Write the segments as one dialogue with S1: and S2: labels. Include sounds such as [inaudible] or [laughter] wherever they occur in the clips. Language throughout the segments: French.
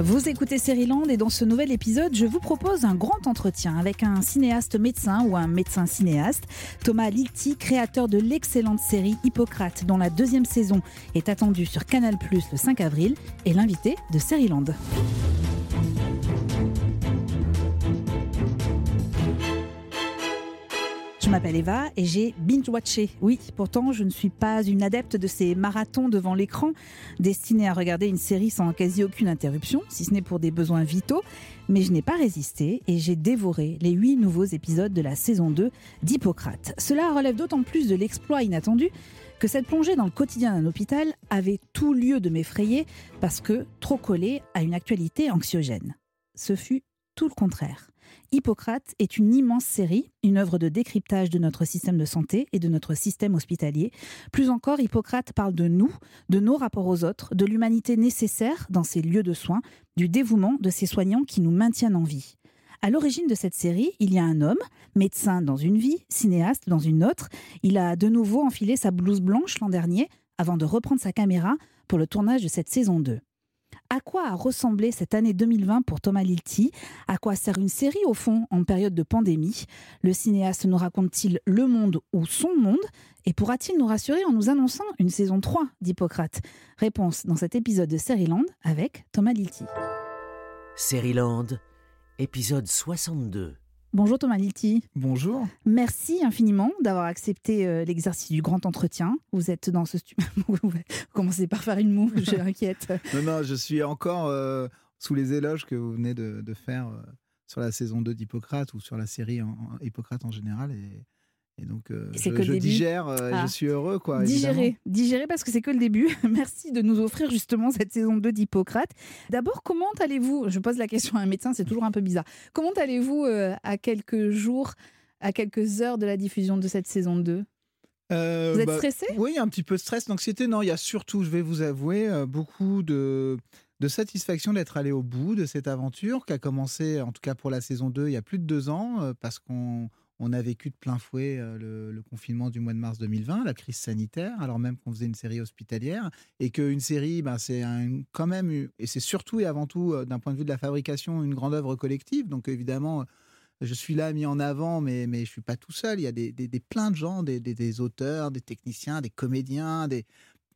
S1: Vous écoutez Land et dans ce nouvel épisode, je vous propose un grand entretien avec un cinéaste médecin ou un médecin cinéaste, Thomas Litti, créateur de l'excellente série Hippocrate, dont la deuxième saison est attendue sur Canal le 5 avril, et l'invité de Land. M'appelle Eva et j'ai binge-watché. Oui, pourtant, je ne suis pas une adepte de ces marathons devant l'écran destinés à regarder une série sans quasi aucune interruption, si ce n'est pour des besoins vitaux. Mais je n'ai pas résisté et j'ai dévoré les huit nouveaux épisodes de la saison 2 d'Hippocrate. Cela relève d'autant plus de l'exploit inattendu que cette plongée dans le quotidien d'un hôpital avait tout lieu de m'effrayer parce que trop collée à une actualité anxiogène. Ce fut tout le contraire. Hippocrate est une immense série, une œuvre de décryptage de notre système de santé et de notre système hospitalier. Plus encore, Hippocrate parle de nous, de nos rapports aux autres, de l'humanité nécessaire dans ces lieux de soins, du dévouement de ces soignants qui nous maintiennent en vie. À l'origine de cette série, il y a un homme, médecin dans une vie, cinéaste dans une autre. Il a de nouveau enfilé sa blouse blanche l'an dernier avant de reprendre sa caméra pour le tournage de cette saison 2. À quoi a ressemblé cette année 2020 pour Thomas Lilti? À quoi sert une série au fond en période de pandémie? Le cinéaste nous raconte-t-il le monde ou son monde? Et pourra-t-il nous rassurer en nous annonçant une saison 3 d'Hippocrate? Réponse dans cet épisode de Land avec Thomas Lilti.
S2: Land, épisode 62.
S1: Bonjour Thomas Lilti.
S3: Bonjour.
S1: Merci infiniment d'avoir accepté euh, l'exercice du grand entretien. Vous êtes dans ce studio. [laughs] vous commencez par faire une moue, je [laughs] m'inquiète.
S3: non, non, je suis encore euh, sous les éloges que vous venez de, faire euh, sur la saison 2 d'Hippocrate ou sur la série en, Hippocrate en général. Et et donc, euh, je, je digère, euh, je ah. suis heureux. Quoi,
S1: digérer, digérer parce que c'est que le début. [laughs] Merci de nous offrir justement cette saison 2 d'Hippocrate. D'abord, comment allez-vous Je pose la question à un médecin, c'est toujours un peu bizarre. Comment allez-vous euh, à quelques jours, à quelques heures de la diffusion de cette saison 2 Vous êtes bah, stressé?
S3: Oui, un petit peu de stress, d'anxiété. Non, il y a surtout, je vais vous avouer, beaucoup de, de satisfaction d'être allé au bout de cette aventure qui a commencé, en tout cas pour la saison 2, il y a plus de deux ans, parce qu'on on a vécu de plein fouet euh, le, confinement du mois de mars 2020, la crise sanitaire, alors même qu'on faisait une série hospitalière, et qu'une série, ben, c'est quand même, et c'est surtout et avant tout, euh, d'un point de vue de la fabrication, une grande œuvre collective. Donc évidemment, je suis là mis en avant, mais, mais je ne suis pas tout seul. Il y a des, des, plein de gens, des, auteurs, des techniciens, des comédiens. Des...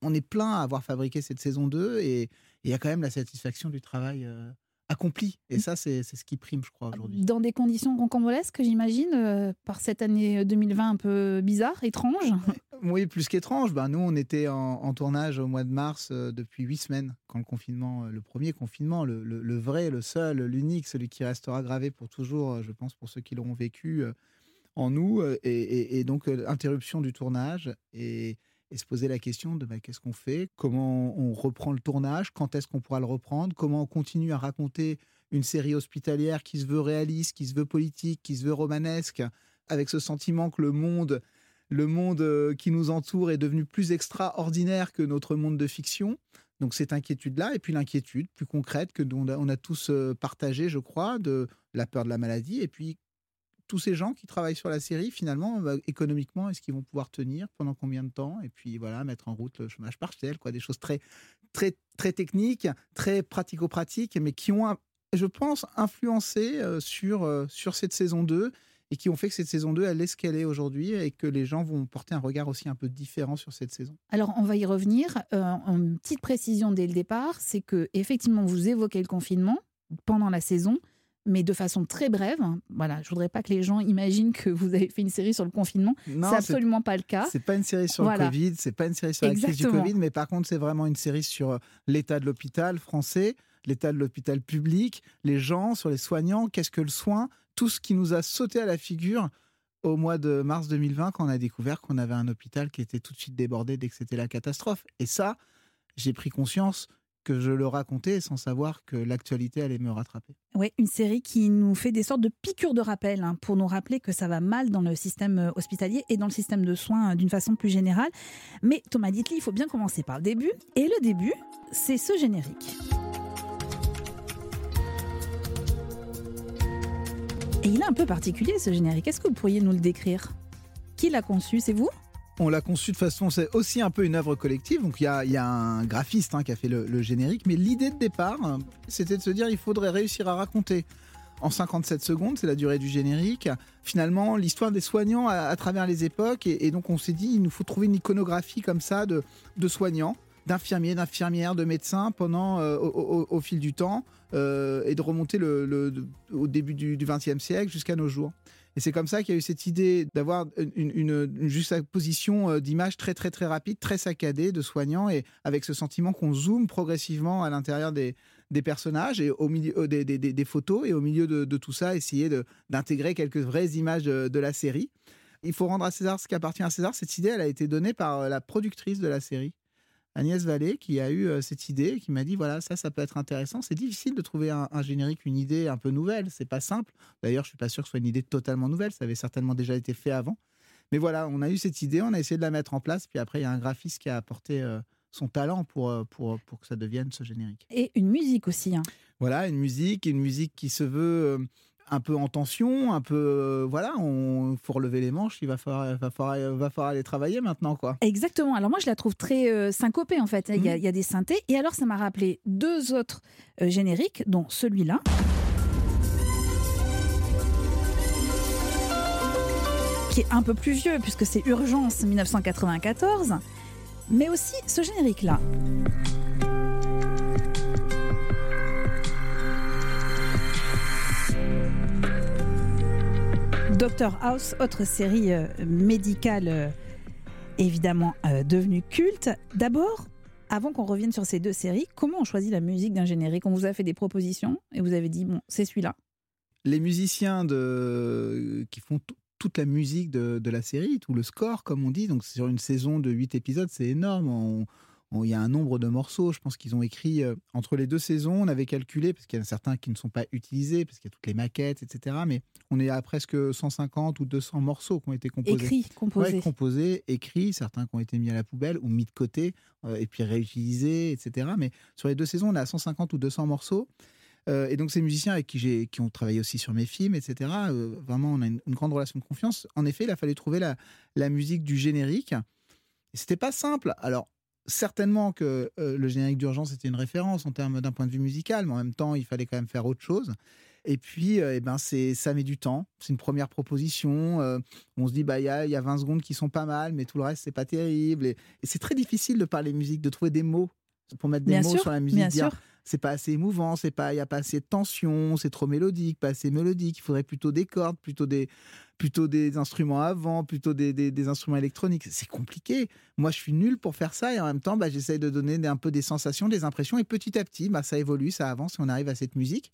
S3: On est plein à avoir fabriqué cette saison 2, et il y a quand même la satisfaction du travail. Euh, accompli. Et mmh. ça, c'est ce qui prime, je crois, aujourd'hui.
S1: Dans des conditions rocambolesques, j'imagine, euh, par cette année 2020 un peu bizarre, étrange. [laughs]
S3: Oui, plus qu'étrange. Ben, nous, on était en, tournage au mois de mars euh, depuis huit semaines, quand le confinement, euh, le premier confinement, le, le, vrai, le seul, l'unique, celui qui restera gravé pour toujours, je pense, pour ceux qui l'auront vécu en nous. Et, et donc, interruption du tournage. Et et se poser la question de bah, qu'est-ce qu'on fait, comment on reprend le tournage, quand est-ce qu'on pourra le reprendre, comment on continue à raconter une série hospitalière qui se veut réaliste, qui se veut politique, qui se veut romanesque, avec ce sentiment que le monde, le monde euh, qui nous entoure est devenu plus extraordinaire que notre monde de fiction? Donc cette inquiétude-là, et puis l'inquiétude plus concrète que on a, on a tous euh, partagé, je crois, de la peur de la maladie, et puis tous ces gens qui travaillent sur la série, finalement, bah, économiquement, est-ce qu'ils vont pouvoir tenir pendant combien de temps Et puis voilà, mettre en route le chômage partiel, quoi, des choses très, très, très techniques, très pratico-pratiques, mais qui ont, je pense, influencé euh, sur, euh, sur cette saison 2 et qui ont fait que cette saison 2, elle est ce qu'elle est aujourd'hui et que les gens vont porter un regard aussi un peu différent sur cette saison.
S1: Alors, on va y revenir. Euh, une petite précision dès le départ, c'est que effectivement, vous évoquez le confinement pendant la saison, mais de façon très brève. Voilà, je voudrais pas que les gens imaginent que vous avez fait une série sur le confinement. C'est absolument pas le cas.
S3: C'est pas une série sur le Covid, c'est pas une série sur la crise du Covid, mais par contre, c'est vraiment une série sur euh, l'état de l'hôpital français, l'état de l'hôpital public, les gens, sur les soignants, qu'est-ce que le soin, tout ce qui nous a sauté à la figure au mois de mars 2020 quand on a découvert qu'on avait un hôpital qui était tout de suite débordé dès que c'était la catastrophe. Et ça, j'ai pris conscience je le racontais sans savoir que l'actualité allait me rattraper.
S1: Oui, une série qui nous fait des sortes de piqûres de rappel hein, pour nous rappeler que ça va mal dans le système euh, hospitalier et dans le système de soins euh, d'une façon plus générale. Mais Thomas Dittli, il faut bien commencer par le début. Et le début, c'est ce générique. Et il est un peu particulier ce générique. Est-ce que vous pourriez nous le décrire? Qui l'a conçu? C'est vous?
S3: On l'a conçu de façon, c'est aussi un peu une œuvre collective. Donc il y a, un graphiste hein, qui a fait le, générique, mais l'idée de départ, c'était de se dire il faudrait réussir à raconter en 57 secondes, c'est la durée du générique. Finalement, l'histoire des soignants à, travers les époques, et, donc on s'est dit il nous faut trouver une iconographie comme ça de, soignants, d'infirmiers, d'infirmières, de médecins pendant euh, au, fil du temps, euh, et de remonter au début du XXe siècle jusqu'à nos jours. Et c'est comme ça qu'il y a eu cette idée d'avoir une, une, juxtaposition euh, d'images très très très rapide, très saccadée de soignants et avec ce sentiment qu'on zoome progressivement à l'intérieur des, des personnages et au milieu euh, des, des, photos et au milieu de, de tout ça essayer d'intégrer quelques vraies images de, de, la série. Il faut rendre à César ce qui appartient à César. Cette idée, elle a été donnée par euh, la productrice de la série. Agnès Vallée qui a eu euh, cette idée qui m'a dit voilà ça ça peut être intéressant. C'est difficile de trouver un, générique une idée un peu nouvelle. C'est pas simple. D'ailleurs je suis pas sûr que ce soit une idée totalement nouvelle. Ça avait certainement déjà été fait avant. Mais voilà on a eu cette idée on a essayé de la mettre en place. Puis après il y a un graphiste qui a apporté euh, son talent pour, euh, pour, pour que ça devienne ce générique.
S1: Et une musique aussi hein.
S3: voilà une musique une musique qui se veut un peu en tension, un peu euh, voilà, on faut relever les manches, il va falloir, va falloir, va falloir aller travailler maintenant quoi.
S1: Exactement. Alors moi je la trouve très euh, syncopée en fait. Il y, a, mmh. il y, a des synthés et alors ça m'a rappelé deux autres euh, génériques, dont celui-là. qui est un peu plus vieux puisque c'est Urgence 1994, mais aussi ce générique-là. Doctor House, autre série euh, médicale euh, évidemment euh, devenue culte. D'abord, avant qu'on revienne sur ces deux séries, comment on choisit la musique d'un générique? On vous a fait des propositions et vous avez dit, bon, c'est celui-là.
S3: Les musiciens qui font toute la musique de, la série, tout le score, comme on dit, donc sur une saison de 8 épisodes, c'est énorme il y a un nombre de morceaux. Je pense qu'ils ont écrit euh, entre les deux saisons. On avait calculé, parce qu'il y en a certains qui ne sont pas utilisés, parce qu'il y a toutes les maquettes, etc. Mais on est à presque 150 ou 200 morceaux qui ont été composés.
S1: Écrits, composés.
S3: Ouais, composés, écrits, certains qui ont été mis à la poubelle ou mis de côté, euh, et puis réutilisés, etc. Mais sur les deux saisons, on est à 150 ou 200 morceaux. Euh, et donc ces musiciens avec qui, j'ai, qui ont travaillé aussi sur mes films, etc., vraiment on a une, grande relation de confiance. En effet, il a fallu trouver la, la musique du générique. Et c'était pas simple. Alors, certainement que euh, le générique d'urgence était une référence en termes d'un point de vue musical, mais en même temps, il fallait quand même faire autre chose. Et puis, euh, eh ben, c'est, ça met du temps. C'est une première proposition. Euh, on se dit, bah, il y a, y a 20 secondes qui sont pas mal, mais tout le reste, c'est pas terrible. Et, c'est très difficile de parler musique, de trouver des mots pour mettre des mots sur la musique. Bien c'est pas assez émouvant, c'est pas, il y a pas assez de tension, c'est trop mélodique, pas assez mélodique. Il faudrait plutôt des cordes, plutôt des, plutôt des instruments avant, plutôt des, des, instruments électroniques. C'est compliqué. Moi, je suis nul pour faire ça et en même temps, bah, j'essaye de donner un peu des sensations, des impressions et petit à petit, bah, ça évolue, ça avance et on arrive à cette musique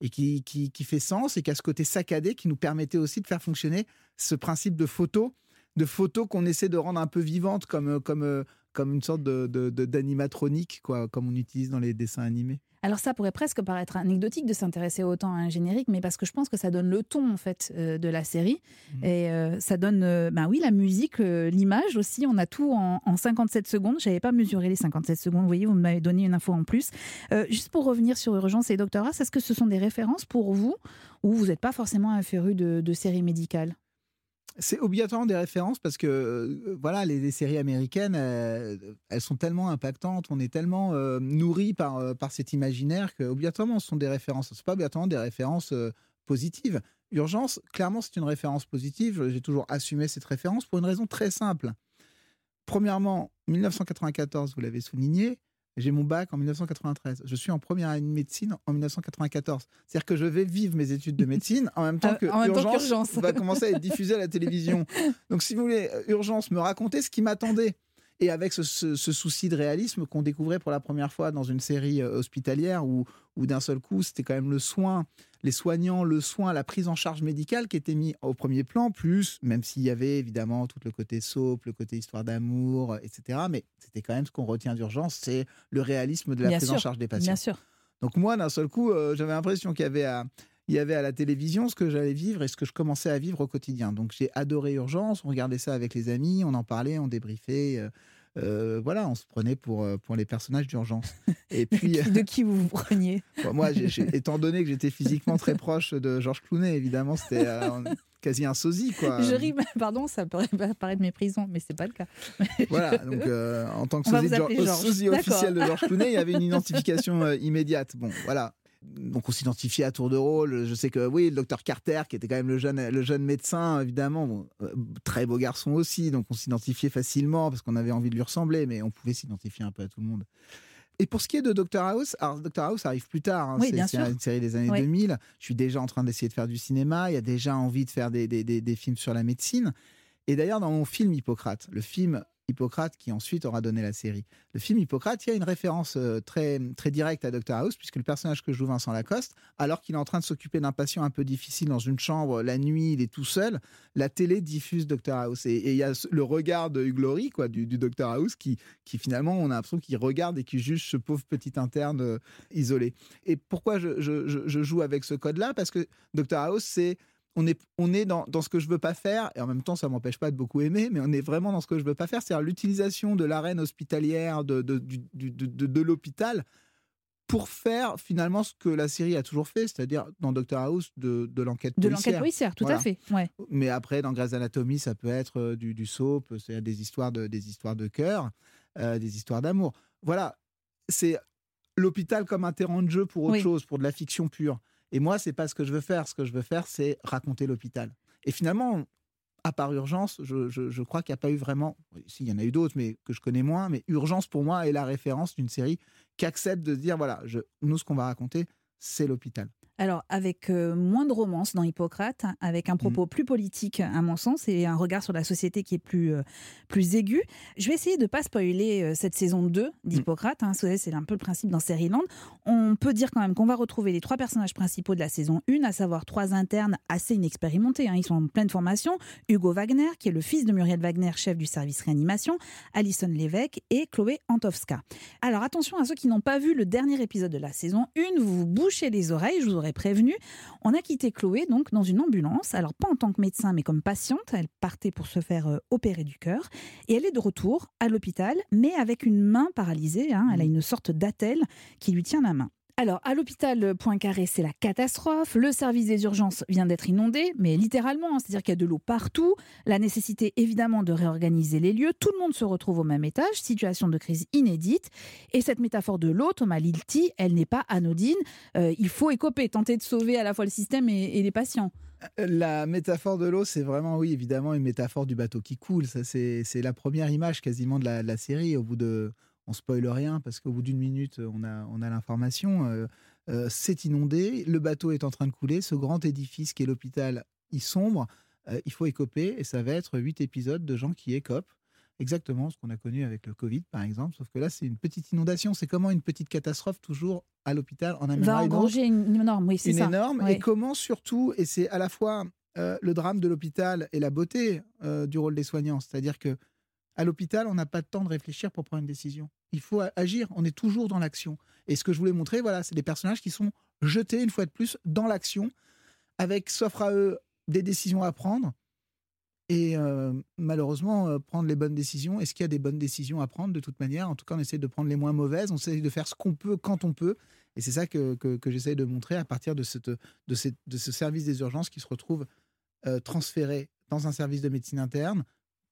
S3: et qui, qui, qui fait sens et qui a ce côté saccadé qui nous permettait aussi de faire fonctionner ce principe de photo de photos qu'on essaie de rendre un peu vivantes comme, comme, comme une sorte de, d'animatronique, quoi, comme on utilise dans les dessins animés.
S1: Alors ça pourrait presque paraître anecdotique de s'intéresser autant à un générique, mais parce que je pense que ça donne le ton en fait euh, de la série mmh. et euh, ça donne, ben oui, la musique, l'image aussi. On a tout en, 57 secondes. J'avais pas mesuré les 57 secondes. Vous voyez, vous m'avez donné une info en plus. juste pour revenir sur Urgence et Docteur est-ce que ce sont des références pour vous ou vous n'êtes pas forcément un féru de, de séries médicales?
S3: C'est obligatoirement des références parce que euh, voilà, les, séries américaines, euh, elles sont tellement impactantes, on est tellement euh, nourri par, par cet imaginaire que obligatoirement ce sont des références. C'est pas obligatoirement des références positives. Urgence, clairement, c'est une référence positive. J'ai toujours assumé cette référence pour une raison très simple. Premièrement, 1994, vous l'avez souligné, j'ai mon bac en 1993. Je suis en première année de médecine en 1994. C'est-à-dire que je vais vivre mes études de médecine en même temps [laughs] que Urgence va commencer à être diffusée à la télévision. [laughs] Donc, si vous voulez, euh, Urgence me racontait ce qui m'attendait et avec ce, souci de réalisme qu'on découvrait pour la première fois dans une série euh, hospitalière où, où d'un seul coup, c'était quand même le soin, les soignants, le soin, la prise en charge médicale qui était mis au premier plan, plus, même s'il y avait évidemment tout le côté soap, le côté histoire d'amour, etc. Mais c'était quand même ce qu'on retient d'urgence, c'est le réalisme de la prise en charge des patients.
S1: Bien sûr.
S3: Donc moi, d'un seul coup, euh, j'avais l'impression qu'il y avait à il y avait à la télévision ce que j'allais vivre et ce que je commençais à vivre au quotidien. Donc j'ai adoré Urgence, on regardait ça avec les amis, on en parlait, on débriefait. Euh, euh, voilà, on se prenait pour, euh, pour les personnages d'urgence. Et [laughs] puis,
S1: de qui vous vous preniez?
S3: Bon, moi, étant donné que j'étais physiquement très proche de Georges Clooney, évidemment, c'était quasi un sosie, quoi.
S1: Je ris, pardon, ça pourrait paraître méprisant, mais c'est pas le cas. [laughs]
S3: Voilà, donc euh, en tant que sosie, George- sosie officiel de Georges Clooney, il y avait une identification euh, immédiate. Bon, voilà. Donc on s'identifiait à tour de rôle. Je sais que oui, le docteur Carter, qui était quand même le jeune, le jeune médecin, évidemment, bon, euh, très beau garçon aussi, donc on s'identifiait facilement parce qu'on avait envie de lui ressembler, mais on pouvait s'identifier un peu à tout le monde. Et pour ce qui est de Dr House, alors Dr House arrive plus tard, hein,
S1: Oui,
S3: c'est une série des années
S1: Oui.
S3: 2000. Je suis déjà en train d'essayer de faire du cinéma, il y a déjà envie de faire des, des- des- des films sur la médecine. Et d'ailleurs, dans mon film Hippocrate, le film Hippocrate qui ensuite aura donné la série, le film Hippocrate, il y a une référence euh, très, très directe à Dr House, puisque le personnage que joue Vincent Lacoste, alors qu'il est en train de s'occuper d'un patient un peu difficile dans une chambre, la nuit, il est tout seul, la télé diffuse Dr House. Et il y a le regard de Hugh quoi, du, Dr House, qui, qui finalement, on a l'impression qu'il regarde et qui juge ce pauvre petit interne euh, isolé. Et pourquoi je- je joue avec ce code-là? Parce que Dr House, c'est on est, on est dans, dans ce que je veux pas faire, et en même temps, ça m'empêche pas de beaucoup aimer, mais on est vraiment dans ce que je veux pas faire, c'est-à-dire l'utilisation de l'arène hospitalière, de, de, du- de, de- de l'hôpital, pour faire finalement ce que la série a toujours fait, c'est-à-dire dans Dr House, de, de l'enquête
S1: De
S3: policière.
S1: l'enquête policière, tout
S3: Voilà.
S1: à fait. Ouais.
S3: Mais après, dans Grey's Anatomy, ça peut être euh, du, du soap, c'est des histoires de, des histoires de cœur, euh, des histoires d'amour. Voilà, c'est l'hôpital comme un terrain de jeu pour autre
S1: Oui.
S3: chose, pour de la fiction pure. Et moi, c'est pas ce que je veux faire. Ce que je veux faire, c'est raconter l'hôpital. Et finalement, à part Urgence, je, crois qu'il n'y a pas eu vraiment. oui, Si, il y en a eu d'autres, mais que je connais moins. Mais Urgence, pour moi, est la référence d'une série qui accepte de dire voilà, nous, ce qu'on va raconter, c'est l'hôpital.
S1: Alors, avec euh, moins de romance dans Hippocrate, avec un propos plus politique, à mon sens, et un regard sur la société qui est plus, euh, plus aigu. Je vais essayer de ne pas spoiler euh, cette saison 2 d'Hippocrate. hein, c'est un peu le principe dans Seriland. On peut dire quand même qu'on va retrouver les trois personnages principaux de la saison 1, à savoir trois internes assez inexpérimentés. hein, ils sont en pleine formation. Hugo Wagner, qui est le fils de Muriel Wagner, chef du service réanimation, Alison Lévesque et Chloé Antowska. Alors attention à ceux qui n'ont pas vu le dernier épisode de la saison 1, vous vous bouchez les oreilles, je vous aurais prévenu. On a quitté Chloé donc dans une ambulance, alors pas en tant que médecin mais comme patiente, elle partait pour se faire euh, opérer du cœur et elle est de retour à l'hôpital mais avec une main paralysée, hein, elle a une sorte d'attelle qui lui tient la main. Alors, à l'hôpital Poincaré, c'est la catastrophe. Le service des urgences vient d'être inondé, mais littéralement, hein, c'est-à-dire qu'il y a de l'eau partout. La nécessité, évidemment, de réorganiser les lieux. Tout le monde se retrouve au même étage, situation de crise inédite. Et cette métaphore de l'eau, Thomas Lilti, elle n'est pas anodine. Euh, il faut écoper, tenter de sauver à la fois le système et, les patients.
S3: La métaphore de l'eau, c'est vraiment, oui, évidemment, une métaphore du bateau qui coule. C'est la première image quasiment de la, de la série. Au bout de, on spoile rien parce qu'au bout d'une minute, on a, on a l'information. Euh, euh, c'est inondé, le bateau est en train de couler. Ce grand édifice qui est l'hôpital, il sombre. Euh, il faut écoper et ça va être huit épisodes de gens qui écopent. Exactement ce qu'on a connu avec le Covid, par exemple. Sauf que là, c'est une petite inondation. C'est comment une petite catastrophe toujours à l'hôpital en
S1: Va
S3: une autre
S1: engranger une, une norme, oui, c'est
S3: une
S1: ça.
S3: énorme.
S1: Oui.
S3: Et comment surtout, et c'est à la fois le drame de l'hôpital et la beauté du rôle des soignants, c'est-à-dire que à l'hôpital, on n'a pas de temps de réfléchir pour prendre une décision. Il faut agir. On est toujours dans l'action. Et ce que je voulais montrer, voilà, c'est des personnages qui sont jetés une fois de plus dans l'action, avec s'offre à eux des décisions à prendre. Et euh, malheureusement, euh, prendre les bonnes décisions. Est-ce qu'il y a des bonnes décisions à prendre? De toute manière En tout cas, on essaie de prendre les moins mauvaises. On essaie de faire ce qu'on peut quand on peut. Et c'est ça que, que, que j'essaie de montrer à partir de, cette, de, cette, de ce service des urgences qui se retrouve euh, transféré dans un service de médecine interne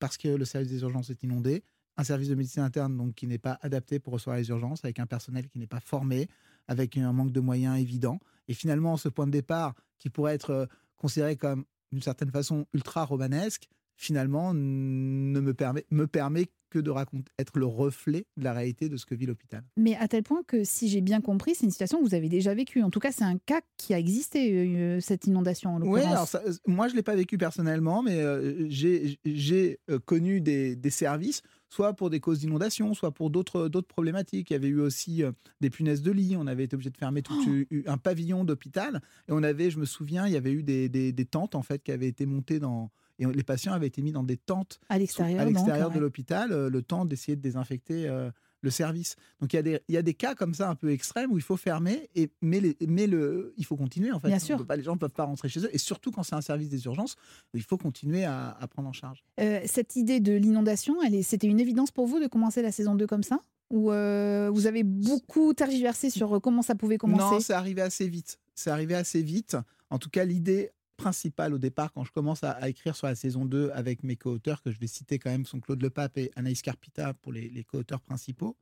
S3: parce que le service des urgences est inondé. Un service de médecine interne donc, qui n'est pas adapté pour recevoir les urgences, avec un personnel qui n'est pas formé, avec un manque de moyens évident. Et finalement, ce point de départ qui pourrait être euh, considéré comme d'une certaine façon ultra romanesque, finalement ne me permet, me permet que de raconter, être le reflet de la réalité de ce que vit l'hôpital.
S1: Mais à tel point que, si j'ai bien compris, c'est une situation que vous avez déjà vécue. En tout cas, c'est un cas qui a existé, euh, cette inondation en
S3: Oui,
S1: l'occurrence.
S3: alors ça, euh, moi je ne l'ai pas vécu personnellement, mais euh, j'ai connu des, des services, soit pour des causes d'inondation, soit pour d'autres d'autres problématiques. Il y avait eu aussi euh, des punaises de lit, on avait été obligé de fermer tout
S1: Oh
S3: un pavillon d'hôpital, et on avait, je me souviens, il y avait eu des, des, des tentes en fait qui avaient été montées dans et les patients avaient été mis dans des tentes
S1: à l'extérieur,
S3: de l'hôpital, euh, le temps d'essayer de désinfecter euh, le service. Donc il y, a des, il y a des cas comme ça un peu extrêmes où il faut fermer, et, mais, les- mais le, il faut continuer en fait.
S1: Bien sûr.
S3: pas- les gens ne peuvent pas rentrer chez eux, et surtout quand c'est un service des urgences, il faut continuer à, à prendre en charge.
S1: Euh, cette idée de l'inondation, c'était une évidence pour vous de commencer la saison 2 comme ça? Ou euh, vous avez beaucoup tergiversé sur comment ça pouvait
S3: Non,
S1: commencer
S3: c'est arrivé assez vite. C'est arrivé assez vite. En tout cas, l'idée principale au départ, quand je commence à, écrire sur la saison 2 avec mes co-auteurs, que je vais citer quand même, sont Claude Lepape et Anaïs Carpita pour les, les co-auteurs principaux.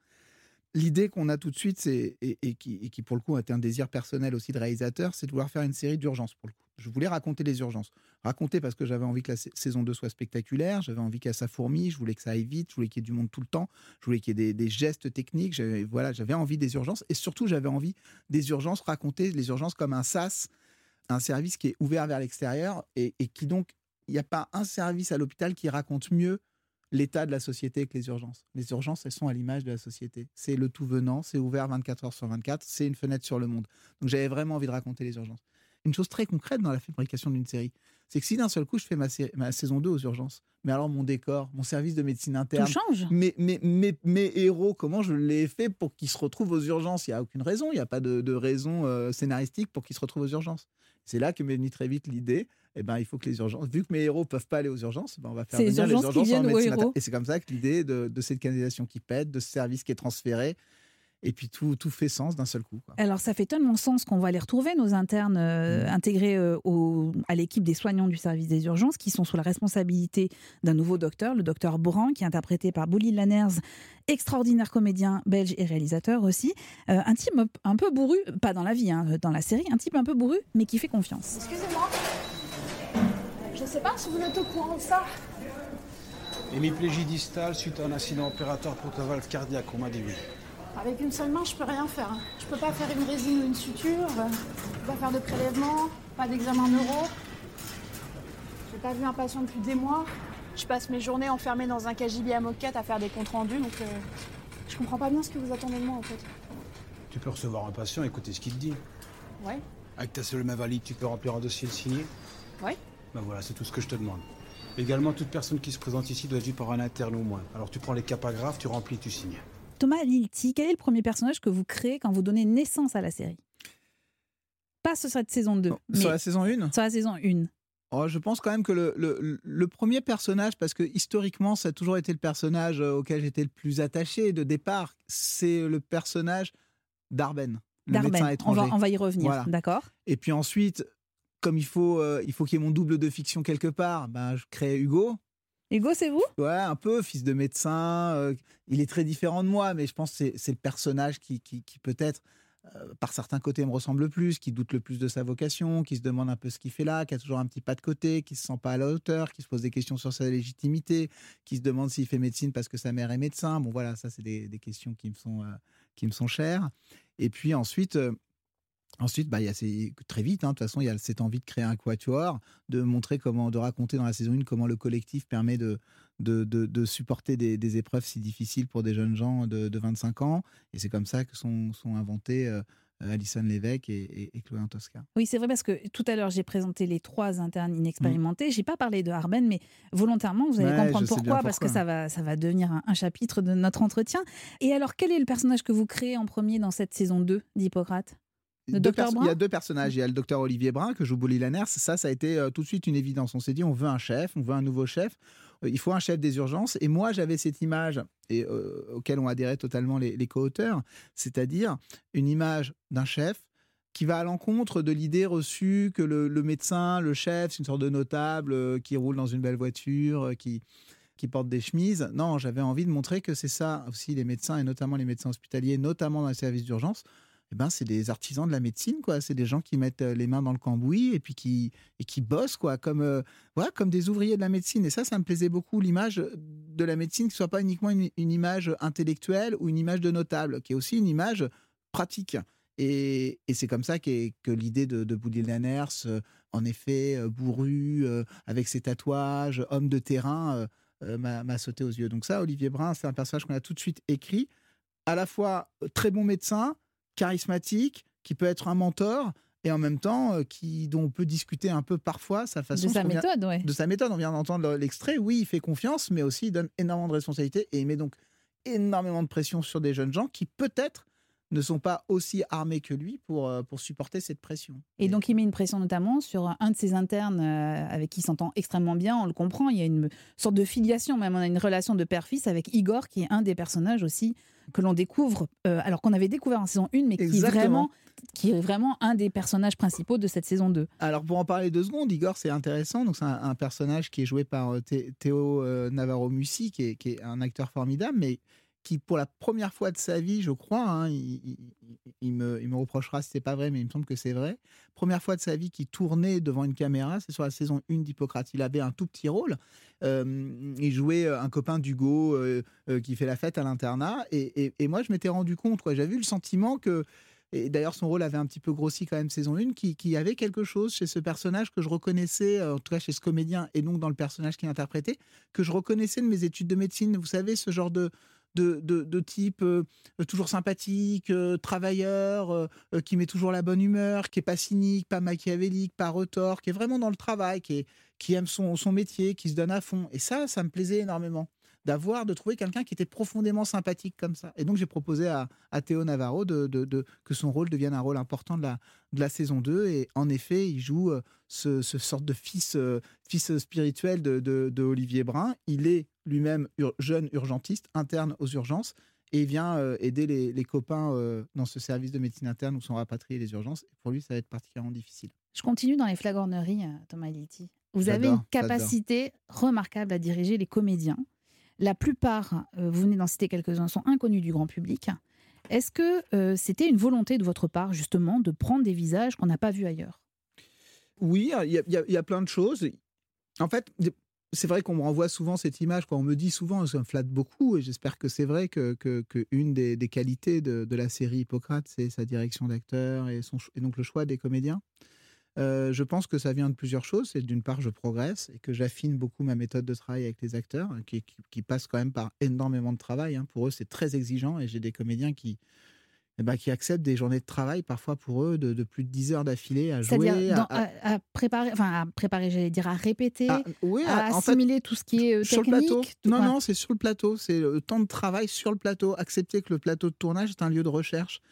S3: L'idée qu'on a tout de suite, et, et qui, pour le coup était un désir personnel aussi de réalisateur, c'est de vouloir faire une série d'urgences pour le coup. Je voulais raconter les urgences. Raconter parce que j'avais envie que la sa- saison 2 soit spectaculaire, j'avais envie qu'elle ça fourmille, je voulais que ça aille vite, je voulais qu'il y ait du monde tout le temps, je voulais qu'il y ait des, gestes techniques, j'avais envie des urgences et surtout j'avais envie des urgences, raconter les urgences comme un SAS, un service qui est ouvert vers l'extérieur et, qui donc, il n'y a pas un service à l'hôpital qui raconte mieux l'état de la société que les urgences. Les urgences, elles sont à l'image de la société. C'est le tout venant, c'est ouvert 24 heures sur 24, c'est une fenêtre sur le monde. Donc j'avais vraiment envie de raconter les urgences. Une chose très concrète dans la fabrication d'une série, c'est que si d'un seul coup je fais ma, saison 2 aux urgences, mais alors mon décor, mon service de médecine
S1: Tout
S3: interne,
S1: change
S3: mes, mes, mes, mes héros, comment je les ai fait pour qu'ils se retrouvent aux urgences? Il n'y a aucune raison, il n'y a pas de, de raison euh, scénaristique pour qu'ils se retrouvent aux urgences. C'est là que m'est venue très vite l'idée, eh ben, il faut que les urgences, vu que mes héros peuvent pas aller aux urgences, ben, on va faire
S1: C'est les
S3: venir
S1: urgences qui viennent
S3: en
S1: aux
S3: médecine
S1: héros.
S3: interne. Et c'est comme ça que l'idée de, de cette canalisation qui pète, de ce service qui est transféré, et puis tout, tout fait sens d'un seul coup. quoi.
S1: Alors ça fait tellement sens qu'on va les retrouver, nos internes euh,
S3: Mhm.
S1: intégrés euh, au- à l'équipe des soignants du service des urgences, qui sont sous la responsabilité d'un nouveau docteur, le docteur Boran, qui est interprété par Bouli Lanners, extraordinaire comédien belge et réalisateur aussi. Euh, un type un peu bourru, pas dans la vie, hein, dans la série, un type un peu bourru, mais qui fait confiance.
S4: Excusez-moi. Je sais pas si vous êtes au courant de ça.
S5: Hémiplégie distale suite à un accident opératoire pour ta valve cardiaque, on m'a dit oui.
S4: Avec une seule main, je peux rien faire. Je peux pas faire une résine ou une suture. euh, Je peux pas faire de prélèvement, pas d'examen neuro. J'ai pas vu un patient depuis des mois. Je passe mes journées enfermée dans un cagibi à moquette à faire des comptes rendus, donc euh, je comprends pas bien ce que vous attendez de moi en fait.
S5: Tu peux recevoir un patient, écouter ce qu'il te dit.
S4: Ouais,
S5: Avec ta seule main valide, tu peux remplir un dossier et le signer.
S4: ouais.
S5: Ben voilà, c'est tout ce que je te demande. Également, toute personne qui se présente ici doit être vue par un interne au moins. Alors tu prends les cas pas graves, tu remplis, tu signes.
S1: Thomas Lilti, quel est le premier personnage que vous créez quand vous donnez naissance à la série? Pas sur cette saison 2, mais
S3: Sur la saison 1
S1: sur la saison 1.
S3: Oh, je pense quand même que le, le- le premier personnage, parce que historiquement, ça a toujours été le personnage euh, auquel j'étais le plus attaché de départ, c'est le personnage d'Arben, le médecin
S1: Darben, on
S3: étranger.
S1: va, on va y revenir,
S3: Voilà.
S1: d'accord?
S3: Et puis ensuite, comme il faut, euh, il faut qu'il y ait mon double de fiction quelque part, ben, je crée Hugo.
S1: Hugo, c'est vous?
S3: Ouais, un peu, fils de médecin. euh, il est très différent de moi, mais je pense que c'est- le personnage qui, qui, qui peut-être, euh, par certains côtés, me ressemble le plus, qui doute le plus de sa vocation, qui se demande un peu ce qu'il fait là, qui a toujours un petit pas de côté, qui se sent pas à la hauteur, qui se pose des questions sur sa légitimité, qui se demande s'il fait médecine parce que sa mère est médecin. Bon, voilà, ça, c'est des, des questions qui me sont, euh, qui me sont chères. Et puis ensuite. Ensuite, bah, y a ces- très vite, hein, de toute façon, il y a cette envie de créer un quatuor, de montrer comment, de raconter dans la saison 1 comment le collectif permet de, de, de- de supporter des, des épreuves si difficiles pour des jeunes gens de, de 25 ans. Et c'est comme ça que sont, sont inventés euh, Alison Lévesque et, et, et Chloé Antosca.
S1: Oui, c'est vrai parce que tout à l'heure, j'ai présenté les trois internes inexpérimentés. J'ai pas parlé de Arben, mais volontairement, vous allez.
S3: Ouais,
S1: comprendre pourquoi, parce que ça va, ça va devenir un, un chapitre de notre entretien. Et alors, quel est le personnage que vous créez en premier dans cette saison 2 d'Hippocrate?
S3: Il y a deux personnages. Il y a le docteur Olivier Brun, que joue Bouli Lanners. Ça, ça a été euh, tout de suite une évidence. On s'est dit, on veut un chef, on veut un nouveau chef. Euh, il faut un chef des urgences. Et moi, j'avais cette image, et, euh, auquel ont adhéré totalement les, les co-auteurs, c'est-à-dire une image d'un chef qui va à l'encontre de l'idée reçue que le, le médecin, le chef, c'est une sorte de notable qui roule dans une belle voiture, qui, qui porte des chemises. Non, j'avais envie de montrer que c'est ça aussi les médecins, et notamment les médecins hospitaliers, notamment dans les services d'urgence. Eh ben, c'est des artisans de la médecine, quoi. C'est des gens qui mettent euh, les mains dans le cambouis et puis qui, et qui bossent, quoi, comme, euh, voilà, comme des ouvriers de la médecine. Et ça, ça me plaisait beaucoup, l'image de la médecine qui soit pas uniquement une, image intellectuelle ou une image de notable, qui est aussi une image pratique. Et, et c'est comme ça qu'est- que l'idée de, de Boudil euh, en effet, bourru, avec ses tatouages, homme de terrain, m'a sauté aux yeux. Donc ça, Olivier Brun, c'est un personnage qu'on a tout de suite écrit. À la fois très bon médecin, charismatique, qui peut être un mentor, et en même temps, euh, qui, dont on peut discuter un peu parfois sa façon
S1: De sa
S3: vient-
S1: méthode, ouais.
S3: de sa méthode. On vient d'entendre l'extrait. Oui, il fait confiance, mais aussi il donne énormément de responsabilités. Et il met donc énormément de pression sur des jeunes gens qui peut-être ne sont pas aussi armés que lui pour, euh, pour supporter cette pression.
S1: Et donc il met une pression notamment sur un de ses internes euh, avec qui il s'entend extrêmement bien, on le comprend, il y a une sorte de filiation, même on a une relation de père-fils avec Igor qui est un des personnages aussi que l'on découvre, euh, alors qu'on avait découvert en saison 1, mais qui est, vraiment, qui est vraiment un des personnages principaux de cette saison 2.
S3: Alors pour en parler deux secondes, Igor c'est intéressant, donc c'est un, personnage qui est joué par Théo Navarro Mussi, qui est, qui est un acteur formidable, mais qui, pour la première fois de sa vie, je crois, hein, il, me, reprochera si c'est pas vrai, mais il me semble que c'est vrai. Première fois de sa vie qui tournait devant une caméra, c'est sur la saison 1 d'Hippocrate. Il avait un tout petit rôle. Euh, il jouait un copain d'Hugo euh, euh, qui fait la fête à l'internat. Et, moi, je m'étais rendu compte, j'avais vu le sentiment que. Et d'ailleurs, son rôle avait un petit peu grossi quand même saison 1, qui, qui avait quelque chose chez ce personnage que je reconnaissais, en tout cas chez ce comédien, et donc dans le personnage qu'il interprétait, que je reconnaissais de mes études de médecine. Vous savez, ce genre de, de, de, type euh, toujours sympathique, euh, travailleur, euh, qui met toujours la bonne humeur, qui est pas cynique, pas machiavélique, pas retort, qui est vraiment dans le travail, qui, qui aime son, son métier, qui se donne à fond. Et ça, ça me plaisait énormément d'avoir, de trouver quelqu'un qui était profondément sympathique comme ça. Et donc j'ai proposé à, Théo Navarro de, de, que son rôle devienne un rôle important de la, de la saison 2. Et en effet, il joue ce, ce sorte de fils, fils spirituel de, Olivier Brun. Il est lui-même jeune urgentiste, interne aux urgences, et il vient euh, aider les, copains euh, dans ce service de médecine interne où sont rapatriés les urgences. Et pour lui, ça va être particulièrement difficile.
S1: Je continue dans les flagorneries, euh, Thomas Litti. Vous avez une capacité remarquable à diriger les comédiens. La plupart, vous venez d'en citer quelques-uns, sont inconnus du grand public. Est-ce que c'était une volonté de votre part, justement, de prendre des visages qu'on n'a pas vus ailleurs?
S3: Oui, il y, a plein de choses. En fait, c'est vrai qu'on me renvoie souvent cette image, quand on me dit souvent, ça me flatte beaucoup, et j'espère que c'est vrai que, que, des, qualités de, la série Hippocrate, c'est sa direction d'acteur et donc le choix des comédiens. Euh, je pense que ça vient de plusieurs choses. C'est d'une part, je progresse et que j'affine beaucoup ma méthode de travail avec les acteurs, qui, qui, passent quand même par énormément de travail. Hein. Pour eux, c'est très exigeant et j'ai des comédiens qui, eh ben, qui acceptent des journées de travail parfois pour eux de, plus de 10 heures d'affilée à jouer.
S1: À, préparer, enfin à préparer, j'allais dire à répéter, ah, à, assimiler tout ce qui est euh, sur technique.
S3: Le plateau. Non, non, c'est sur le plateau. C'est le temps de travail sur le plateau. Accepter que le plateau de tournage est un lieu de recherche.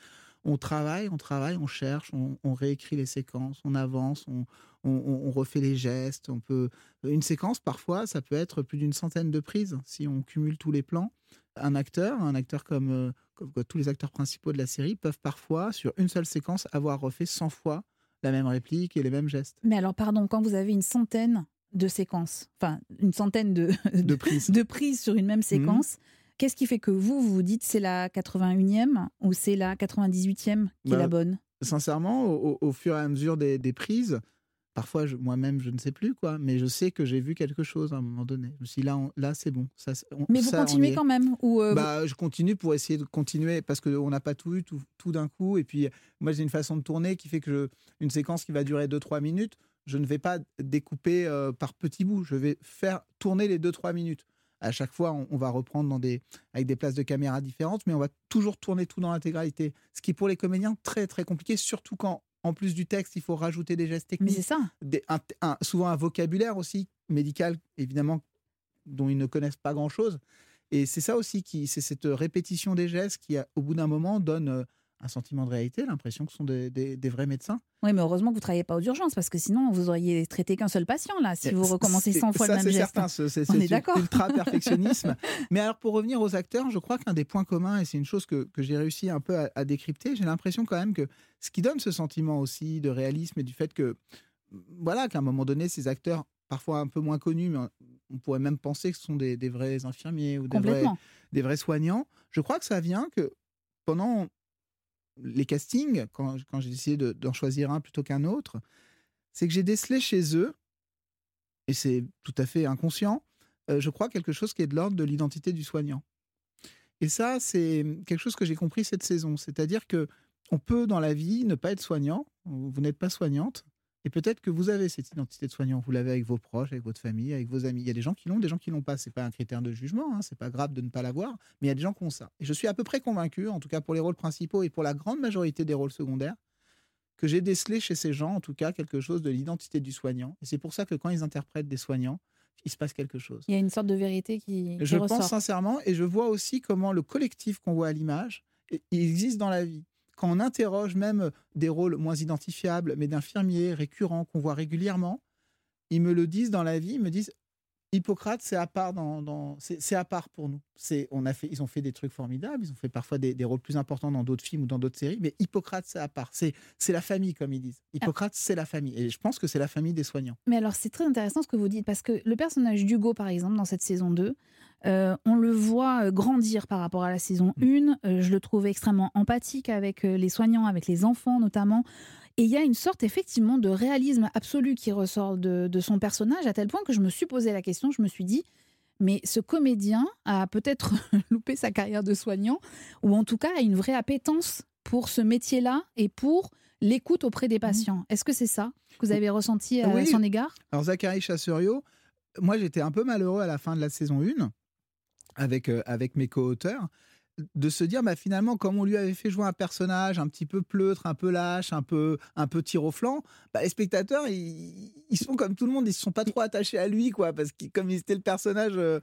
S3: On travaille, on travaille, on cherche, on, réécrit les séquences, on avance, on, on, refait les gestes. On peut une séquence parfois, ça peut être plus d'une centaine de prises si on cumule tous les plans. Un acteur, un acteur comme euh, tous les acteurs principaux de la série peuvent parfois, sur une seule séquence, avoir refait 100 fois la même réplique et les mêmes gestes.
S1: Mais alors, pardon, quand vous avez une centaine de séquences, enfin, une centaine de,
S3: de, prises. [laughs]
S1: de prises sur une même séquence, mhm. Qu'est-ce qui fait que vous, vous vous dites c'est la 81e ou c'est la 98e qui est la bah, bonne?
S3: Sincèrement, au, fur et à mesure des prises, Parfois, moi-même, je ne sais plus quoi, mais je sais que j'ai vu quelque chose à un moment donné. Je me suis dit, là, là c'est bon. Ça,
S1: mais vous continuez quand même ou euh,
S3: bah, Je continue pour essayer de continuer parce qu'on n'a pas tout eu tout, tout d'un coup. Et puis, moi, j'ai une façon de tourner qui fait que une séquence qui va durer 2-3 minutes, je ne vais pas découper euh, par petits bouts. Je vais faire tourner les 2-3 minutes. À chaque fois, on, va reprendre dans des, avec des places de caméra différentes, mais on va toujours tourner tout dans l'intégralité. Ce qui, pour les comédiens, très très compliqué, surtout quand en plus du texte, il faut rajouter des gestes techniques.
S1: c'est ça.
S3: souvent un vocabulaire aussi médical, évidemment, dont ils ne connaissent pas grand-chose. Et c'est ça aussi, qui, c'est cette répétition des gestes qui, au bout d'un moment, donne euh, un sentiment de réalité, l'impression que ce sont des, vrais médecins.
S1: Oui, mais heureusement que vous ne travaillez pas aux urgences, parce que sinon, vous auriez traité qu'un seul patient, là, si vous recommencez 100 fois le même geste.
S3: Certain, c'est certain, c'est ultra-perfectionnisme. [laughs] mais alors, pour revenir aux acteurs, je crois qu'un des points communs, et c'est une chose que, j'ai réussi un peu à, décrypter, j'ai l'impression quand même que ce qui donne ce sentiment aussi de réalisme et du fait que, voilà, qu'à un moment donné, ces acteurs, parfois un peu moins connus, mais on pourrait même penser que ce sont des, vrais infirmiers ou des vrais, des vrais soignants, je crois que ça vient que pendant les castings, quand, j'ai décidé d'en choisir un plutôt qu'un autre, c'est que j'ai décelé chez eux, et c'est tout à fait inconscient, euh, je crois quelque chose qui est de l'ordre de l'identité du soignant. Et ça, c'est quelque chose que j'ai compris cette saison. C'est-à-dire que on peut dans la vie ne pas être soignant, vous n'êtes pas soignante, et peut-être que vous avez cette identité de soignant, vous l'avez avec vos proches, avec votre famille, avec vos amis. Il y a des gens qui l'ont, des gens qui l'ont pas. C'est pas un critère de jugement, hein, c'est pas grave de ne pas l'avoir, mais il y a des gens qui ont ça. Et je suis à peu près convaincu, en tout cas pour les rôles principaux et pour la grande majorité des rôles secondaires, que j'ai décelé chez ces gens, en tout cas, quelque chose de l'identité du soignant. Et c'est pour ça que quand ils interprètent des soignants, il se passe quelque chose.
S1: Il y a une sorte de vérité qui, qui
S3: Je
S1: ressort.
S3: pense sincèrement, et je vois aussi comment le collectif qu'on voit à l'image, il existe dans la vie. Quand on interroge même des rôles moins identifiables, mais d'infirmiers récurrents qu'on voit régulièrement, ils me le disent dans la vie, ils me disent Hippocrate, c'est à part dans, dans- c'est c'est à part pour nous. C'est on a fait, ils ont fait des trucs formidables, ils ont fait parfois des, des rôles plus importants dans d'autres films ou dans d'autres séries, mais Hippocrate, c'est à part. C'est c'est la famille comme ils disent. Hippocrate, c'est la famille, et je pense que c'est la famille des soignants.
S1: Mais alors, c'est très intéressant ce que vous dites, parce que le personnage d'Hugo, par exemple, dans cette saison 2, euh, on le voit euh, grandir par rapport à la saison 1. Euh, je le trouve extrêmement empathique avec les soignants, avec les enfants notamment. Et il y a une sorte effectivement de réalisme absolu qui ressort de, de son personnage, à tel point que je me suis posé la question, je me suis dit, mais ce comédien a peut-être [laughs] loupé sa carrière de soignant, ou en tout cas a une vraie appétence pour ce métier-là et pour l'écoute auprès des patients. Est-ce que c'est ça que vous avez ressenti à
S3: Oui.
S1: son égard?
S3: Alors Zachary Chasserio, moi j'étais un peu malheureux à la fin de la saison 1 avec, euh, avec mes co-auteurs de se dire bah, finalement comme on lui avait fait jouer un personnage un petit peu pleutre, un peu lâche, un peu, un peu tir au flanc, bah, les spectateurs ils, ils sont comme tout le monde, ils se sont pas trop attachés à lui quoi parce que comme il était le personnage euh,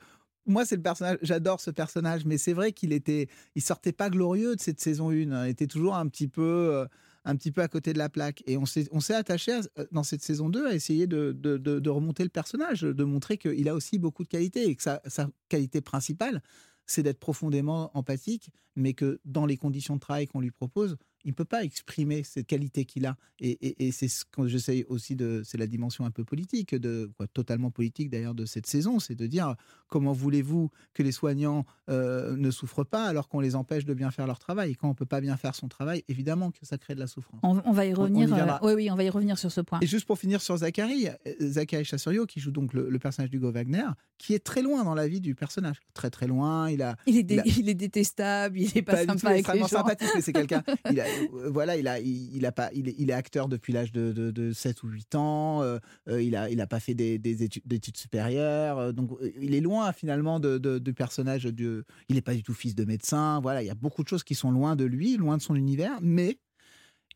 S3: moi, c'est le personnage. J'adore ce personnage, mais c'est vrai qu'il était, il sortait pas glorieux de cette saison 1. Il était toujours un petit peu, euh, un petit peu à côté de la plaque. Et on s'est, attaché à- dans cette saison 2 à essayer de, de, de- remonter le personnage, de montrer qu'il a aussi beaucoup de qualités et que sa qualité principale, c'est d'être profondément empathique, mais que dans les conditions de travail qu'on lui propose, il ne peut pas exprimer cette qualité qu'il a. Et, et- et c'est ce que j'essaye aussi de. C'est la dimension un peu politique, de, quoi, totalement politique d'ailleurs de cette saison, c'est de dire comment voulez-vous que les soignants euh, ne souffrent pas alors qu'on les empêche de bien faire leur travail Et quand on ne peut pas bien faire son travail, évidemment que ça crée de la souffrance.
S1: on, on va y
S3: On- on y
S1: revenir. euh, oui, oui, on va y revenir sur ce point.
S3: Et juste pour finir sur Zachary, euh, Zachary Chasserio, qui joue donc le, le personnage d'Hugo Wagner, qui est très loin dans la vie du personnage. Très très loin. Il a,
S1: Il est, dé-
S3: il a- [laughs]
S1: il est détestable, il est pas,
S3: pas du tout
S1: sympa avec les
S3: extrêmement
S1: gens.
S3: sympathique, mais c'est quelqu'un. Il a, voilà, il a, il, pas, il est, acteur depuis l'âge de, de, de 7 ou 8 ans. euh, euh, il a, il pas fait des, des études, supérieures. euh, donc, euh, il est loin finalement de, du personnage. Il n'est pas du tout fils de médecin. Voilà, il y a beaucoup de choses qui sont loin de lui, loin de son univers, mais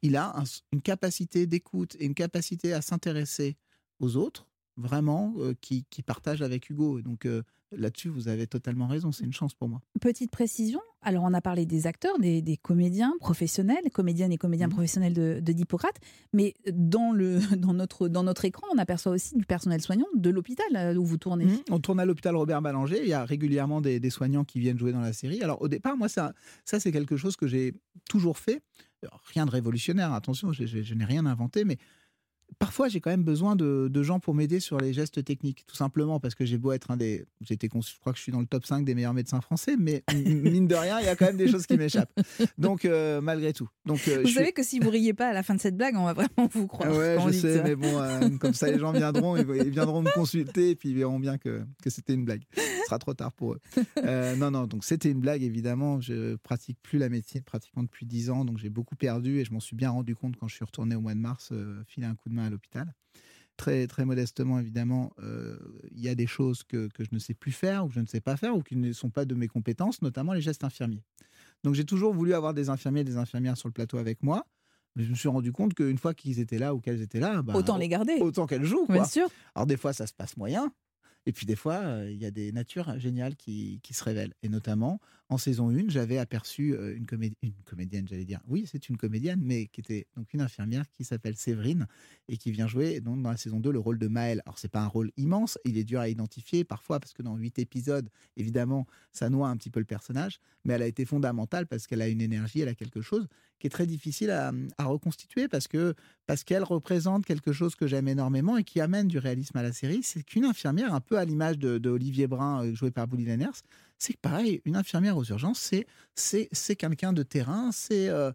S3: il a un- une capacité d'écoute et une capacité à s'intéresser aux autres, vraiment, euh, qui, qui partage avec Hugo. Donc euh, là-dessus, vous avez totalement raison. C'est une chance pour moi.
S1: Petite précision, alors on a parlé des acteurs, des, des comédiens professionnels, comédiennes et comédiens
S3: Mhm.
S1: professionnels de, de d'Hippocrate, mais dans, le, [laughs] dans, notre, dans notre écran, on aperçoit aussi du personnel soignant de l'hôpital euh, où vous tournez.
S3: Mhm. On tourne à l'hôpital Robert Ballanger. Il y a régulièrement des, des soignants qui viennent jouer dans la série. Alors au départ, moi, ça, ça c'est quelque chose que j'ai toujours fait. Alors, rien de révolutionnaire, attention, je, je- je n'ai rien inventé, mais parfois j'ai quand même besoin de, de gens pour m'aider sur les gestes techniques, tout simplement parce que j'ai beau être un des, cons- je crois que je suis dans le top 5 des meilleurs médecins français, mais mine de rien, il y a quand même des choses qui m'échappent. Donc euh, malgré tout. Donc euh,
S1: Vous
S3: suis-
S1: savez que si vous riez pas à la fin de cette blague, on va vraiment vous croire.
S3: Ouais, je sais,
S1: ça.
S3: mais bon, euh, comme ça, les gens viendront, ils, ils viendront me consulter et puis ils verront bien que, que c'était une blague. Sera trop tard pour eux. Euh, [laughs] non, non, donc c'était une blague, évidemment. Je pratique plus la médecine pratiquement depuis 10 ans, donc j'ai beaucoup perdu et je m'en suis bien rendu compte quand je suis retourné au mois de mars, euh, filer un coup de main à l'hôpital. Très, très modestement, évidemment, euh, il y a des choses que, que je ne sais plus faire ou que je ne sais pas faire ou qui ne sont pas de mes compétences, notamment les gestes infirmiers. Donc j'ai toujours voulu avoir des infirmiers et des infirmières sur le plateau avec moi. Mais je me suis rendu compte qu'une fois qu'ils étaient là ou qu'elles étaient là, bah,
S1: Autant les garder.
S3: autant qu'elles jouent.
S1: Bien sûr.
S3: Alors des fois, ça se passe moyen. Et puis des fois, il y a des natures géniales qui, qui se révèlent. Et notamment, en saison 1, j'avais aperçu euh, une, comédi- une comédienne, j'allais dire. Oui, c'est une comédienne, mais qui était donc une infirmière qui s'appelle Séverine et qui vient jouer dans la saison 2 le rôle de Maël. Alors, c'est pas un rôle immense, il est dur à identifier parfois parce que dans 8 épisodes, évidemment, ça noie un petit peu le personnage, mais elle a été fondamentale parce qu'elle a une énergie, elle a quelque chose qui est très difficile à, reconstituer parce que parce qu'elle représente quelque chose que j'aime énormément et qui amène du réalisme à la série. C'est qu'une infirmière, un peu à l'image de, Olivier Brun, euh, joué par Bouli Lanners, c'est que pareil, une infirmière aux urgences, c'est c'est quelqu'un de terrain, c'est euh,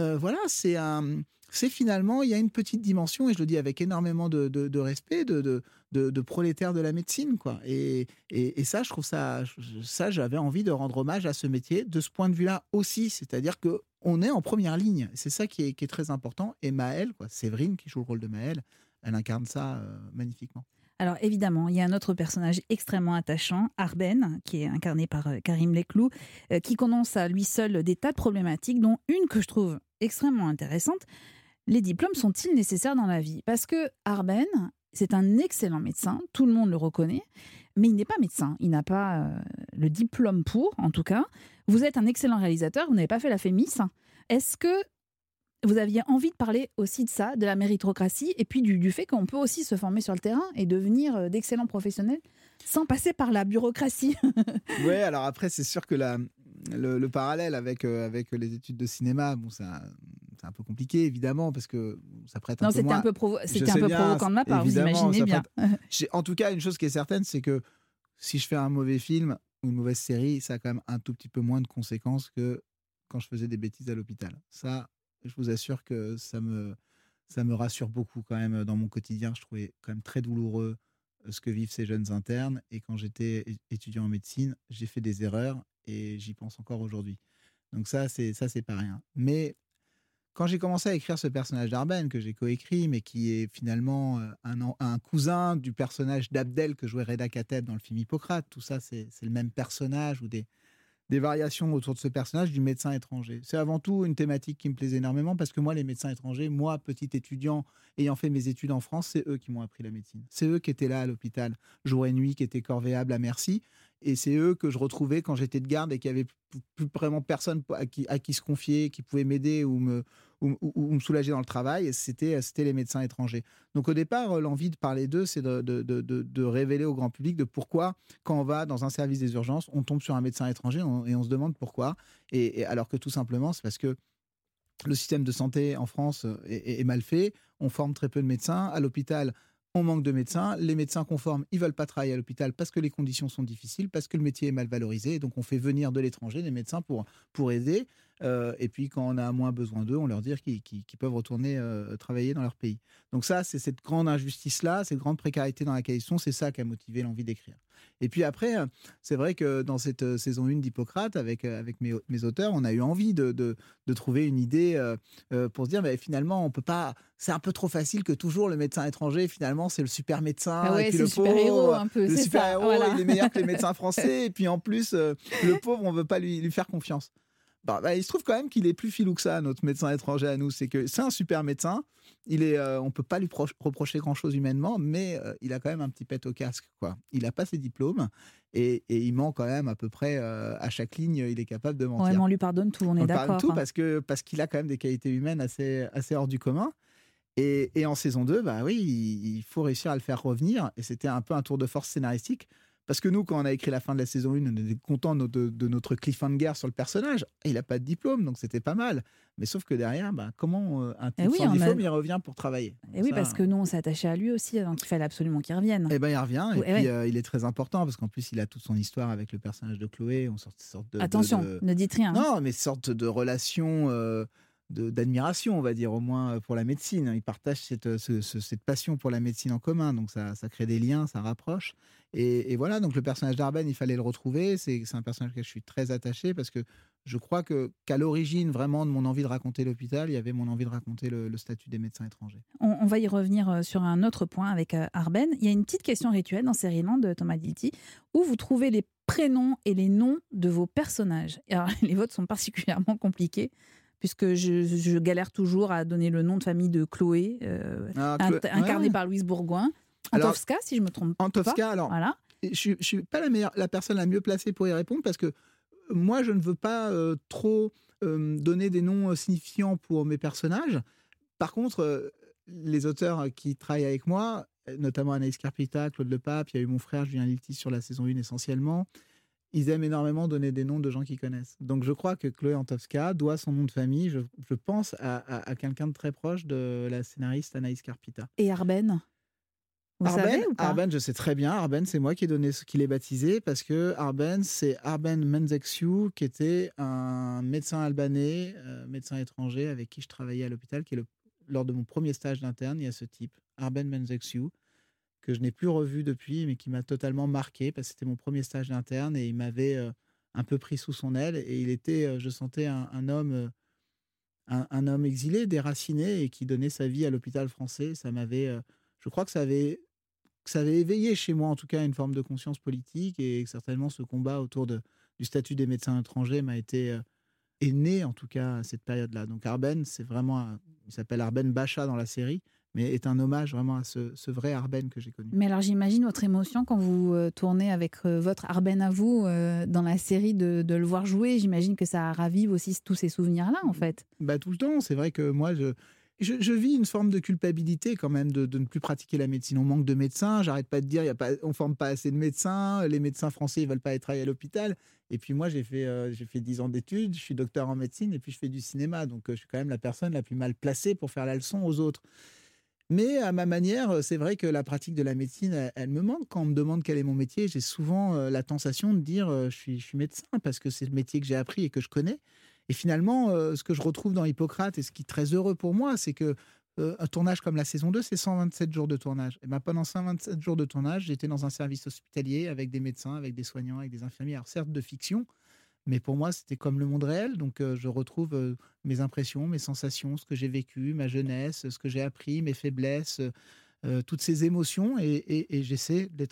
S3: euh, voilà, c'est un c'est finalement, il y a une petite dimension, et je le dis avec énormément de, de- respect, de, de, de, prolétaire de la médecine. Quoi. Et, et, ça, je trouve ça, ça, j'avais envie de rendre hommage à ce métier de ce point de vue-là aussi. C'est-à-dire que on est en première ligne. C'est ça qui est, qui est très important. Et Maëlle, Séverine, qui joue le rôle de Maëlle, elle incarne ça euh, magnifiquement.
S1: Alors évidemment, il y a un autre personnage extrêmement attachant, Arben, qui est incarné par euh, Karim Leclou, euh, qui condense à lui seul des tas de problématiques, dont une que je trouve extrêmement intéressante. Les diplômes sont-ils nécessaires dans la vie? Parce que Arben, C'est un excellent médecin, tout le monde le reconnaît, mais il n'est pas médecin. Il n'a pas euh, le diplôme pour, en tout cas. Vous êtes un excellent réalisateur, vous n'avez pas fait la FEMIS. Est-ce que vous aviez envie de parler aussi de ça, de la méritocratie, et puis du, fait qu'on peut aussi se former sur le terrain et devenir euh, d'excellents professionnels sans passer par la bureaucratie [laughs]
S3: Oui, alors après, c'est sûr que la, le, parallèle avec, euh, avec les études de cinéma, bon, c'est un peu compliqué, évidemment, parce que ça prête un
S1: non,
S3: peu
S1: c'était un peu, c'était un peu provocant de ma part, vous imaginez bien. [laughs]
S3: En tout cas, une chose qui est certaine, c'est que si je fais un mauvais film ou une mauvaise série, ça a quand même un tout petit peu moins de conséquences que quand je faisais des bêtises à l'hôpital. Ça, je vous assure que ça me, ça me rassure beaucoup quand même dans mon quotidien. Je trouvais quand même très douloureux euh, ce que vivent ces jeunes internes. Et quand j'étais étudiant en médecine, j'ai fait des erreurs et j'y pense encore aujourd'hui. Donc ça, c'est ça, c'est pas rien. Mais quand j'ai commencé à écrire ce personnage d'Arben que j'ai coécrit, mais qui est finalement euh, un, un cousin du personnage d'Abdel que jouait Reda Kateb dans le film Hippocrate, tout ça, c'est le même personnage ou des, des variations autour de ce personnage du médecin étranger. C'est avant tout une thématique qui me plaisait énormément parce que moi, les médecins étrangers, moi, petit étudiant, ayant fait mes études en France, c'est eux qui m'ont appris la médecine. C'est eux qui étaient là à l'hôpital, jour et nuit, qui étaient corvéables à merci. Et c'est eux que je retrouvais quand j'étais de garde et qu'il n'y avait plus vraiment personne à qui, à qui se confier, qui pouvait m'aider ou me, ou, me soulager dans le travail, c'était les médecins étrangers. Donc au départ, euh, l'envie de parler d'eux, c'est de, de, de, révéler au grand public de pourquoi, quand on va dans un service des urgences, on tombe sur un médecin étranger et on se demande pourquoi. Et, alors que tout simplement, c'est parce que le système de santé en France euh, est, est mal fait, on forme très peu de médecins. À l'hôpital, on manque de médecins. Les médecins qu'on forme, ils veulent pas travailler à l'hôpital parce que les conditions sont difficiles, parce que le métier est mal valorisé. Donc on fait venir de l'étranger des médecins pour, pour aider. Euh, et puis quand on a moins besoin d'eux, on leur dit qu'ils peuvent retourner euh, travailler dans leur pays. Donc ça, c'est cette grande injustice-là, cette grande précarité dans laquelle ils sont, c'est ça qui a motivé l'envie d'écrire. Et puis après, euh, c'est vrai que dans cette saison 1 d'Hippocrate, avec, avec mes, mes, auteurs, on a eu envie de, de, de trouver une idée pour se dire, mais finalement, on peut pas. C'est un peu trop facile que toujours le médecin étranger, finalement, c'est le super médecin.
S1: Ah
S3: et
S1: puis le, super héros, un peu.
S3: Le super héros, il est meilleur que les médecins [laughs] français. et puis en plus, le pauvre, on veut pas lui, lui faire confiance. Bah, bah, il se trouve quand même qu'il est plus filou que ça, notre médecin étranger à nous. C'est que c'est un super médecin. Il est, euh, on peut pas lui reprocher grand chose humainement, mais euh, il a quand même un petit pet au casque. Quoi. Il n'a pas ses diplômes et, il ment quand même à peu près euh, à chaque ligne. Il est capable de mentir.
S1: on lui pardonne tout, on, est d'accord.
S3: pardonne tout hein. parce que parce qu'il a quand même des qualités humaines assez assez hors du commun. Et, et en saison 2, bah oui, il faut réussir à le faire revenir. Et c'était un peu un tour de force scénaristique parce que nous, quand on a écrit la fin de la saison 1, on était content de, notre cliffhanger sur le personnage. Il n'a pas de diplôme, donc c'était pas mal. Mais sauf que derrière, bah, comment euh, un type eh sans diplôme, il revient pour travailler?
S1: Et eh oui, parce que nous, on s'est attaché à lui aussi, donc il fallait absolument qu'il revienne.
S3: Eh ben, il revient, et, puis euh, il est très important, parce qu'en plus, il a toute son histoire avec le personnage de Chloé. On sort, sorte de,
S1: Attention, ne dites rien.
S3: Non, mais sorte de relation... Euh, d'admiration, on va dire, au moins pour la médecine. Ils partagent cette, cette passion pour la médecine en commun, donc ça, ça crée des liens, ça rapproche. Et, voilà, donc le personnage d'Arben, il fallait le retrouver. C'est un personnage que je suis très attaché parce que je crois que qu'à l'origine vraiment de mon envie de raconter l'hôpital, il y avait mon envie de raconter le, statut des médecins étrangers.
S1: On, va y revenir euh, sur un autre point avec euh, Arben. Il y a une petite question rituelle dans Land de Thomas Dilty où vous trouvez les prénoms et les noms de vos personnages? [laughs] Les vôtres sont particulièrement compliqués puisque je, galère toujours à donner le nom de famille de Chloé, euh, ah, incarné par Louise Bourgoin. Antowska, si je me trompe
S3: Antowska,
S1: pas.
S3: alors, voilà. je ne suis pas la, meilleure, la personne la mieux placée pour y répondre parce que moi, je ne veux pas euh, trop euh, donner des noms euh, signifiants pour mes personnages. Par contre, les auteurs qui travaillent avec moi, notamment Anaïs Carpita, Claude Lepape, il y a eu mon frère Julien Lilti sur la saison 1 essentiellement, ils aiment énormément donner des noms de gens qu'ils connaissent. Donc je crois que Chloé Antowska doit son nom de famille, je, pense, à, à quelqu'un de très proche de la scénariste Anaïs Carpita.
S1: Et Arben?
S3: Arben, je sais très bien. Arben, c'est moi qui ai donné ce qu'il est baptisé parce que Arben, c'est Arben Menzeksiu, qui était un médecin albanais, euh, médecin étranger avec qui je travaillais à l'hôpital, qui est le, lors de mon premier stage d'interne, il y a ce type, Arben Menzeksiu, que je n'ai plus revu depuis, mais qui m'a totalement marqué parce que c'était mon premier stage d'interne et il m'avait un peu pris sous son aile et il était, je sentais un, homme. Un, un, homme exilé, déraciné et qui donnait sa vie à l'hôpital français. Ça m'avait, je crois que ça avait ça avait éveillé chez moi en tout cas une forme de conscience politique et certainement ce combat autour de, du statut des médecins étrangers m'a été est né en tout cas à cette période-là. Donc Arben, c'est vraiment, il s'appelle Arben Bacha dans la série, mais est un hommage vraiment à ce, vrai Arben que j'ai connu.
S1: Mais alors j'imagine votre émotion quand vous euh, tournez avec euh, votre Arben à vous euh, dans la série de, le voir jouer. J'imagine que ça ravive aussi tous ces souvenirs-là en fait.
S3: Bah tout le temps. C'est vrai que moi je, je, vis une forme de culpabilité quand même de, ne plus pratiquer la médecine. On manque de médecins. J'arrête pas de dire, y a pas, on forme pas assez de médecins. Les médecins français ils veulent pas être à l'hôpital. Et puis moi j'ai fait j'ai fait 10 ans d'études. Je suis docteur en médecine et puis je fais du cinéma. Donc je suis quand même la personne la plus mal placée pour faire la leçon aux autres. Mais à ma manière, c'est vrai que la pratique de la médecine, elle, me manque. Quand on me demande quel est mon métier, j'ai souvent la sensation de dire je, suis, je suis médecin parce que c'est le métier que j'ai appris et que je connais. Et finalement, ce que je retrouve dans Hippocrate et ce qui est très heureux pour moi, c'est que un tournage comme la saison 2, c'est 127 jours de tournage. Et ben pendant 127 jours de tournage, j'étais dans un service hospitalier avec des médecins, avec des soignants, avec des infirmiers. Alors certes de fiction, mais pour moi, c'était comme le monde réel. Donc, je retrouve mes impressions, mes sensations, ce que j'ai vécu, ma jeunesse, ce que j'ai appris, mes faiblesses, toutes ces émotions. Et, j'essaie de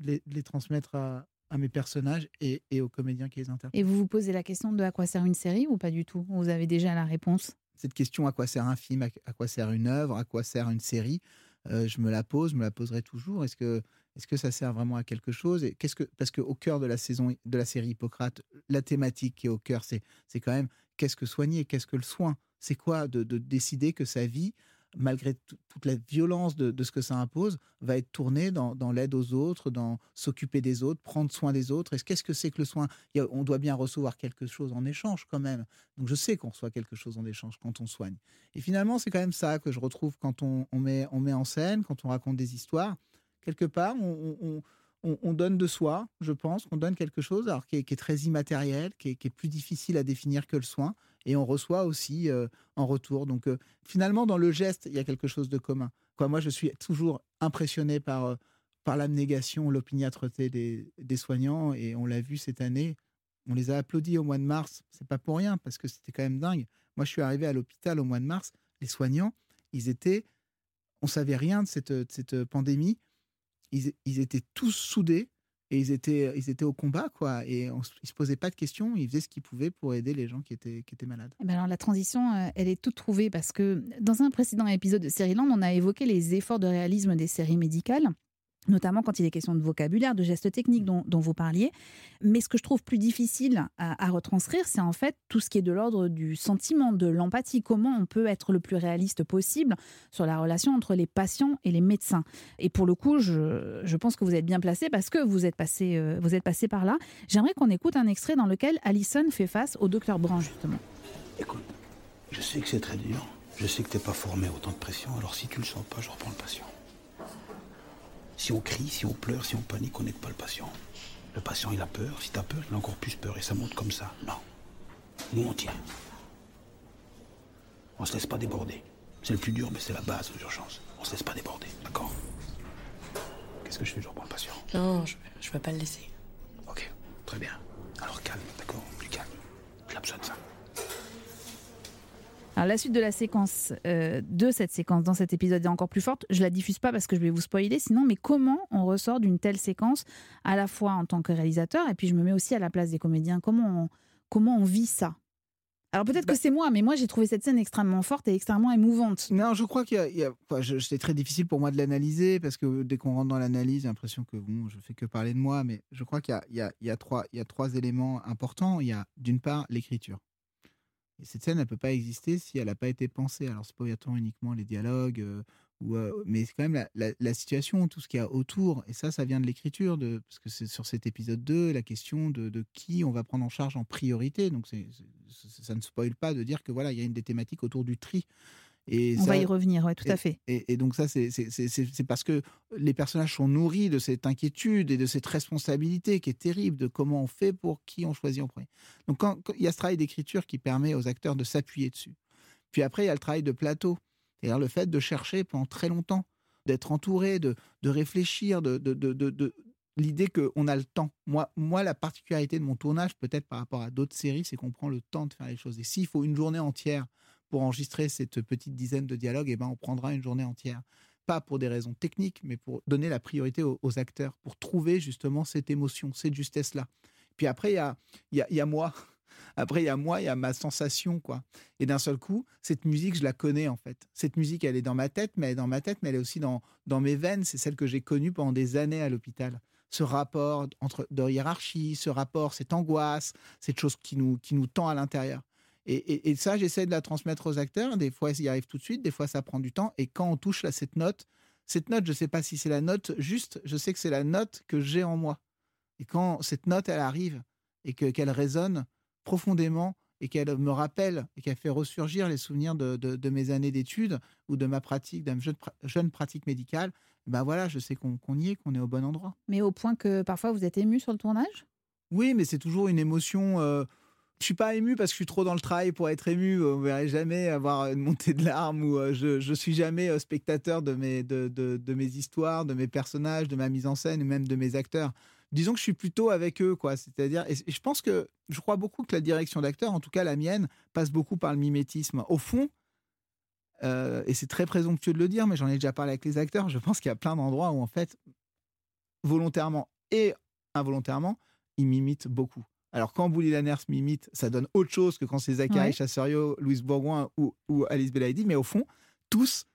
S3: les, transmettre à, mes personnages et, aux comédiens qui les interprètent.
S1: Et vous vous posez la question de à quoi sert une série ou pas du tout? Vous avez déjà la réponse?
S3: Cette question, à quoi sert un film, à quoi sert une œuvre, à quoi sert une série, je me la pose, je me la poserai toujours. Est-ce que est-ce que ça sert vraiment à quelque chose Et qu'est-ce que parce qu'au cœur de la saison de la série Hippocrate, la thématique qui est au cœur, c'est quand même qu'est-ce que soigner, qu'est-ce que le soin? C'est quoi de, décider que sa vie, malgré toute la violence de, ce que ça impose, va être tournée dans, l'aide aux autres, dans s'occuper des autres, prendre soin des autres? Et qu'est-ce que c'est que le soin? On doit bien recevoir quelque chose en échange quand même. Donc je sais qu'on reçoit quelque chose en échange quand on soigne. Et finalement, c'est quand même ça que je retrouve quand on, met, on met en scène, quand on raconte des histoires quelque part, on, donne de soi, je pense, qu'on donne quelque chose alors qui est, très immatériel, qui est, plus difficile à définir que le soin, et on reçoit aussi euh, en retour. Donc euh, finalement, dans le geste, il y a quelque chose de commun. Quoi, moi, je suis toujours impressionné par, euh, par l'abnégation, l'opiniâtreté des, des soignants, et on l'a vu cette année. On les a applaudis au mois de mars. C'est pas pour rien, parce que c'était quand même dingue. Moi, je suis arrivé à l'hôpital au mois de mars. Les soignants, ils étaient, on savait rien de cette, de cette pandémie ils, étaient tous soudés et ils étaient, ils étaient au combat, quoi. Et on, ils se posaient pas de questions, ils faisaient ce qu'ils pouvaient pour aider les gens qui étaient, qui étaient malades.
S1: Eh ben alors la transition, euh, elle est toute trouvée parce que dans un précédent épisode de Série Land, on a évoqué les efforts de réalisme des séries médicales notamment quand il est question de vocabulaire, de gestes techniques dont, vous parliez. Mais ce que je trouve plus difficile à, retranscrire, c'est en fait tout ce qui est de l'ordre du sentiment, de l'empathie. Comment on peut être le plus réaliste possible sur la relation entre les patients et les médecins. Et pour le coup, je, pense que vous êtes bien placé parce que vous êtes passé, euh, vous êtes passé par là. J'aimerais qu'on écoute un extrait dans lequel Alison fait face au docteur Brand, justement.
S6: Écoute, je sais que c'est très dur. Je sais que tu n'es pas formé à autant de pression. Alors si tu le sens pas, je reprends le patient. Si on crie, si on pleure, si on panique, on n'aide pas le patient. Le patient, il a peur. Si tu as peur, il a encore plus peur. Et ça monte comme ça. Non. Nous, on tient. On se laisse pas déborder. C'est le plus dur, mais c'est la base de l'urgence. On se laisse pas déborder, d'accord? Qu'est-ce que je fais Je reprends le patient?
S7: Non, je, je peux pas le laisser.
S6: Ok, très bien. Alors calme, d'accord Plus calme. J'ai besoin de ça.
S1: Alors, la suite de la séquence, euh, de cette séquence dans cet épisode est encore plus forte. Je la diffuse pas parce que je vais vous spoiler sinon, mais comment on ressort d'une telle séquence à la fois en tant que réalisateur et puis je me mets aussi à la place des comédiens? Comment on, comment on vit ça? Alors peut-être que bah c'est moi, mais moi j'ai trouvé cette scène extrêmement forte et extrêmement émouvante.
S3: Non, je crois qu'il y a, c'est très difficile pour moi de l'analyser parce que dès qu'on rentre dans l'analyse, j'ai l'impression que bon, je fais que parler de moi, mais je crois qu'il y a, il y a, trois, il y a trois éléments importants. Il y a d'une part l'écriture. Et cette scène, elle peut pas exister si elle n'a pas été pensée. Alors, c'est pas uniquement les dialogues, ou, mais c'est quand même la, situation, tout ce qu'il y a autour. Et ça, ça vient de l'écriture, parce que c'est sur cet épisode 2, la question de, qui on va prendre en charge en priorité. Donc, c'est, ça ne spoile pas de dire que voilà, il y a une des thématiques autour du tri.
S1: On va y revenir, ouais, tout à fait.
S3: Et, donc ça, c'est parce que les personnages sont nourris de cette inquiétude et de cette responsabilité qui est terrible de comment on fait pour qui on choisit en premier. Donc quand, il y a ce travail d'écriture qui permet aux acteurs de s'appuyer dessus. Puis après, il y a le travail de plateau, c'est-à-dire le fait de chercher pendant très longtemps, d'être entouré, de, de réfléchir, de, de, de l'idée qu'on a le temps. Moi, moi, la particularité de mon tournage, peut-être par rapport à d'autres séries, c'est qu'on prend le temps de faire les choses. Et s'il faut une journée entière pour enregistrer cette petite dizaine de dialogues, eh ben, on prendra une journée entière. Pas pour des raisons techniques, mais pour donner la priorité aux, acteurs, pour trouver justement cette émotion, cette justesse-là. Puis après, il y a, y, a, y a moi. [laughs] Après, il y a moi, il y a ma sensation, quoi. Et d'un seul coup, cette musique, je la connais, en fait. Cette musique, elle est dans ma tête, mais elle est dans ma tête, mais elle est aussi dans, dans mes veines. C'est celle que j'ai connue pendant des années à l'hôpital. Ce rapport entre, de hiérarchie, ce rapport, cette angoisse, cette chose qui nous, qui nous tend à l'intérieur. Et, et, ça, j'essaie de la transmettre aux acteurs. Des fois, ils y arrivent tout de suite, des fois, ça prend du temps. Et quand on touche à cette note, cette note, je ne sais pas si c'est la note juste, je sais que c'est la note que j'ai en moi. Et quand cette note, elle arrive et que, qu'elle résonne profondément et qu'elle me rappelle et qu'elle fait ressurgir les souvenirs de, de, mes années d'études ou de ma pratique, d'une jeune, jeune, pratique médicale, ben voilà, je sais qu'on, y est, qu'on est au bon endroit.
S1: Mais au point que parfois vous êtes ému sur le tournage?
S3: Oui, mais c'est toujours une émotion. Euh, je suis pas ému parce que je suis trop dans le travail pour être ému. On verrait jamais avoir une montée de larmes ou euh, je, je suis jamais euh, spectateur de mes, histoires, de mes personnages, de ma mise en scène même de mes acteurs disons que je suis plutôt avec eux, quoi. C'est-à-dire, et je pense que je crois beaucoup que la direction d'acteur, en tout cas la mienne, passe beaucoup par le mimétisme. Au fond, euh, et c'est très présomptueux de le dire, mais j'en ai déjà parlé avec les acteurs. Je pense qu'il y a plein d'endroits où en fait, volontairement et involontairement, ils m'imitent beaucoup. Alors quand Bouli Lanners m'imite, ça donne autre chose que quand c'est Zachary Chasserio, Louise Bourgoin ou, ou Alice Belaïdi, mais au fond, tous,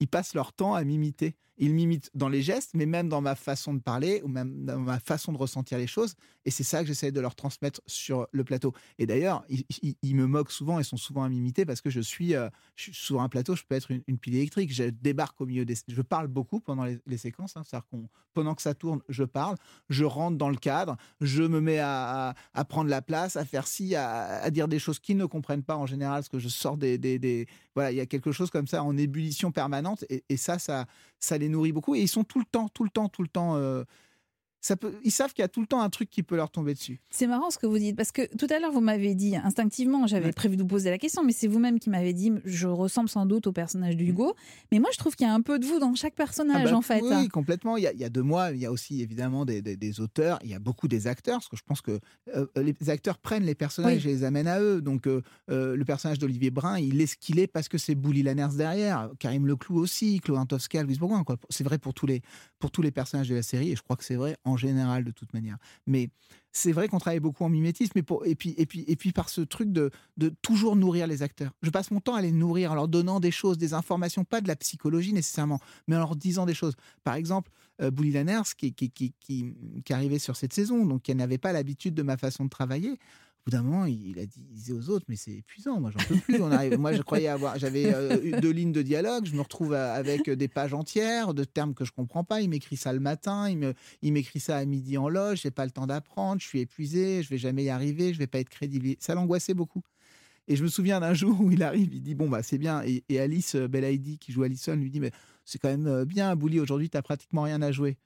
S3: ils passent leur temps à m'imiter. Ils m'imitent dans les gestes, mais même dans ma façon de parler ou même dans ma façon de ressentir les choses. Et c'est ça que j'essaie de leur transmettre sur le plateau. Et d'ailleurs, ils, me moquent souvent et sont souvent à m'imiter parce que je suis, euh, sur un plateau, je peux être une, pile électrique. Je débarque au milieu des. Je parle beaucoup pendant les, séquences. Hein. C'est-à-dire qu'on, pendant que ça tourne, je parle. Je rentre dans le cadre. Je me mets à, prendre la place, à faire ci, à, dire des choses qu'ils ne comprennent pas en général, parce que je sors des, des, voilà, il y a quelque chose comme ça en ébullition permanente. Et, et ça, ça, ça les nourrit beaucoup. Et ils sont tout le temps, tout le temps, tout le temps euh, ils savent qu'il y a tout le temps un truc qui peut leur tomber dessus.
S1: C'est marrant ce que vous dites, parce que tout à l'heure, vous m'avez dit, instinctivement, j'avais prévu de vous poser la question, mais c'est vous-même qui m'avez dit, je ressemble sans doute au personnage de Hugo, mais moi je trouve qu'il y a un peu de vous dans chaque personnage, ah bah
S3: en
S1: fait.
S3: Oui, complètement. Il y, a, il y, a, de moi, il y a aussi évidemment des, des, auteurs, il y a beaucoup des acteurs, parce que je pense que euh, les acteurs prennent les personnages et les amènent à eux. Donc euh, euh, le personnage d'Olivier Brun, il est ce qu'il est parce que c'est Bouli Lanners derrière, Karim Leclou aussi, Claude Antowska, Louise Bourgoin. C'est vrai pour tous, les, pour tous les personnages de la série, et je crois que c'est vrai en général de toute manière. Mais c'est vrai qu'on travaille beaucoup en mimétisme, et, pour, et, puis, et, puis, et puis par ce truc de, de toujours nourrir les acteurs. Je passe mon temps à les nourrir en leur donnant des choses, des informations, pas de la psychologie nécessairement, mais en leur disant des choses. Par exemple, euh, Bouli Lanners, qui, qui, qui, qui, qui arrivait sur cette saison, donc qui n'avait pas l'habitude de ma façon de travailler, d'un moment, il, a dit, aux autres, mais c'est épuisant, moi j'en peux plus. On moi je croyais avoir, j'avais euh, deux lignes de dialogue, je me retrouve avec des pages entières de termes que je comprends pas. Il m'écrit ça le matin, il, m'écrit ça à midi en loge, j'ai pas le temps d'apprendre, je suis épuisé, je vais jamais y arriver, je vais pas être crédible. Ça l'angoissait beaucoup. Et je me souviens d'un [laughs] jour où il arrive, il dit bon bah c'est bien. Et, Alice Belaïdi qui joue Alison lui dit mais c'est quand même euh, bien, Bouli, aujourd'hui tu pratiquement rien à jouer.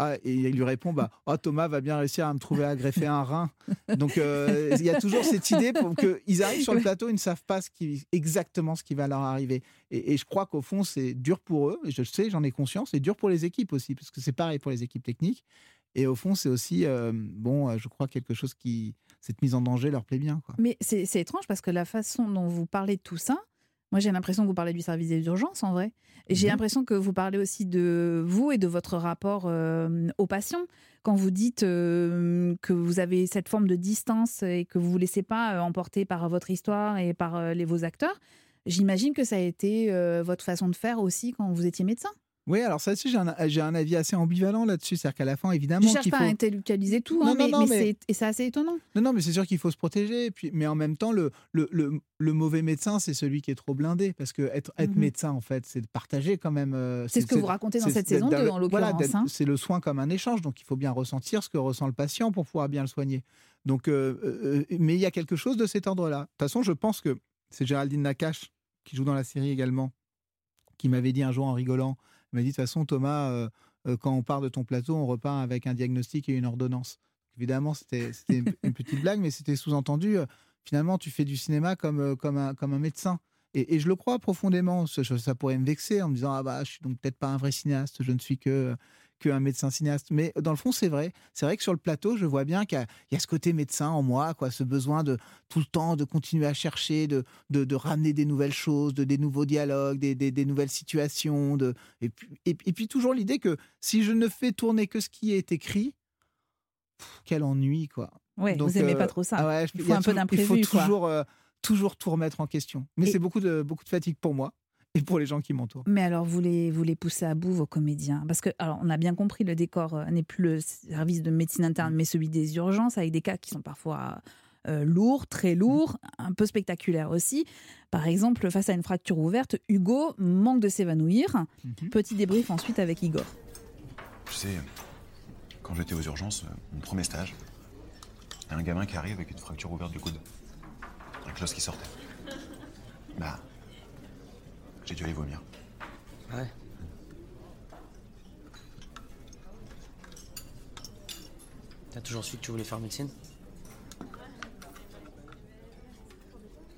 S3: Ah, et il lui répond bah, oh, Thomas va bien réussir à me trouver à greffer un rein. Donc euh, il y a toujours cette idée pour qu'ils arrivent sur le plateau, ils ne savent pas ce qui, exactement ce qui va leur arriver. Et, je crois qu'au fond, c'est dur pour eux, et je sais, j'en ai conscience, c'est dur pour les équipes aussi, parce que c'est pareil pour les équipes techniques. Et au fond, c'est aussi, euh, bon, euh, je crois quelque chose qui, cette mise en danger leur plaît bien. Quoi.
S1: Mais c'est étrange parce que la façon dont vous parlez de tout ça, moi, j'ai l'impression que vous parlez du service des urgences, en vrai. Et j'ai mhm. l'impression que vous parlez aussi de vous et de votre rapport euh, aux patients. Quand vous dites euh, que vous avez cette forme de distance et que vous ne vous laissez pas euh, emporter par votre histoire et par les, vos acteurs, j'imagine que ça a été votre façon de faire aussi quand vous étiez médecin.
S3: Oui, alors ça aussi, j'ai un, j'ai un avis assez ambivalent là-dessus. C'est-à-dire qu'à la fin, évidemment. Je
S1: ne cherche pas à intellectualiser tout, hein, mais, c'est, et c'est assez étonnant.
S3: Non, non, mais c'est sûr qu'il faut se protéger. puis, mais en même temps, le, le, le, mauvais médecin, c'est celui qui est trop blindé. Parce que être, être mhm. médecin, en fait, c'est de partager quand même.
S1: Euh, c'est, ce que vous racontez dans cette saison 2, en l'occurrence. Voilà,
S3: hein. c'est le soin comme un échange. Donc il faut bien ressentir ce que ressent le patient pour pouvoir bien le soigner. Donc, euh, euh, mais il y a quelque chose de cet ordre-là. De toute façon, je pense que c'est Géraldine Nakache, qui joue dans la série également, qui m'avait dit un jour en rigolant il m'a dit de toute façon, Thomas, euh, euh, quand on part de ton plateau, on repart avec un diagnostic et une ordonnance. Évidemment, c'était une petite blague, mais c'était sous-entendu. Euh, finalement, tu fais du cinéma comme, comme, un, médecin. Et, je le crois profondément. Ça, ça, pourrait me vexer en me disant Ah bah, je suis donc peut-être pas un vrai cinéaste, je ne suis que qu'un médecin cinéaste. Mais dans le fond, c'est vrai. C'est vrai que sur le plateau, je vois bien qu'il y, a ce côté médecin en moi, quoi, ce besoin de tout le temps de continuer à chercher, de, de, ramener des nouvelles choses, de, des nouveaux dialogues, des, des, nouvelles situations. De, et, puis, et, puis toujours l'idée que si je ne fais tourner que ce qui est écrit, quel ennui, quoi.
S1: Ouais,
S3: Donc,
S1: vous aimez
S3: euh,
S1: pas trop ça.
S3: ah ouais,
S1: Il faut
S3: a
S1: un peu d'imprévu,
S3: Il faut toujours, euh, toujours tout remettre en question. Mais
S1: Et-
S3: c'est beaucoup de, beaucoup de fatigue pour moi et pour les gens qui m'entourent.
S1: Mais alors, vous les, vous les poussez à bout, vos comédiens? Parce que, alors, on a bien compris, le décor euh, n'est plus le service de médecine interne, mais celui des urgences, avec des cas qui sont parfois euh, lourds, très lourds, un peu spectaculaires aussi. Par exemple, face à une fracture ouverte, Hugo manque de s'évanouir.
S3: Mhm.
S1: Petit débrief ensuite avec Igor.
S8: Tu sais, quand j'étais aux urgences, mon premier stage, il y a un gamin qui arrive avec une fracture ouverte du coude. Un l'os qui sortait. Bah, j'ai dû aller vomir.
S7: Ouais. T'as toujours su que tu voulais faire médecine?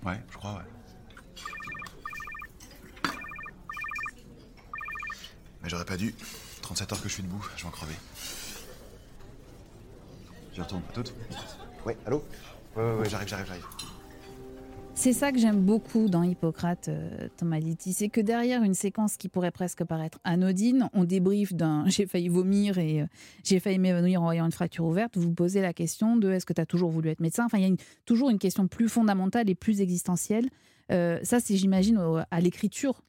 S8: Ouais, je crois, ouais. Mais j'aurais pas dû. 37 heures que je suis debout, je vais en crever. J'y retourne, à toutes Ouais, allô? Ouais, ouais, ouais, j'arrive, j'arrive, j'arrive.
S1: C'est ça que j'aime beaucoup dans Hippocrate, euh, Thomas Litti, c'est que derrière une séquence qui pourrait presque paraître anodine, on débriefe d'un [laughs] j'ai failli vomir et euh, j'ai failli m'évanouir en voyant une fracture ouverte, vous posez la question de est-ce que tu as toujours voulu être médecin? Enfin, il y a une- toujours une question plus fondamentale et plus existentielle. Euh, ça, c'est, j'imagine, au- à l'écriture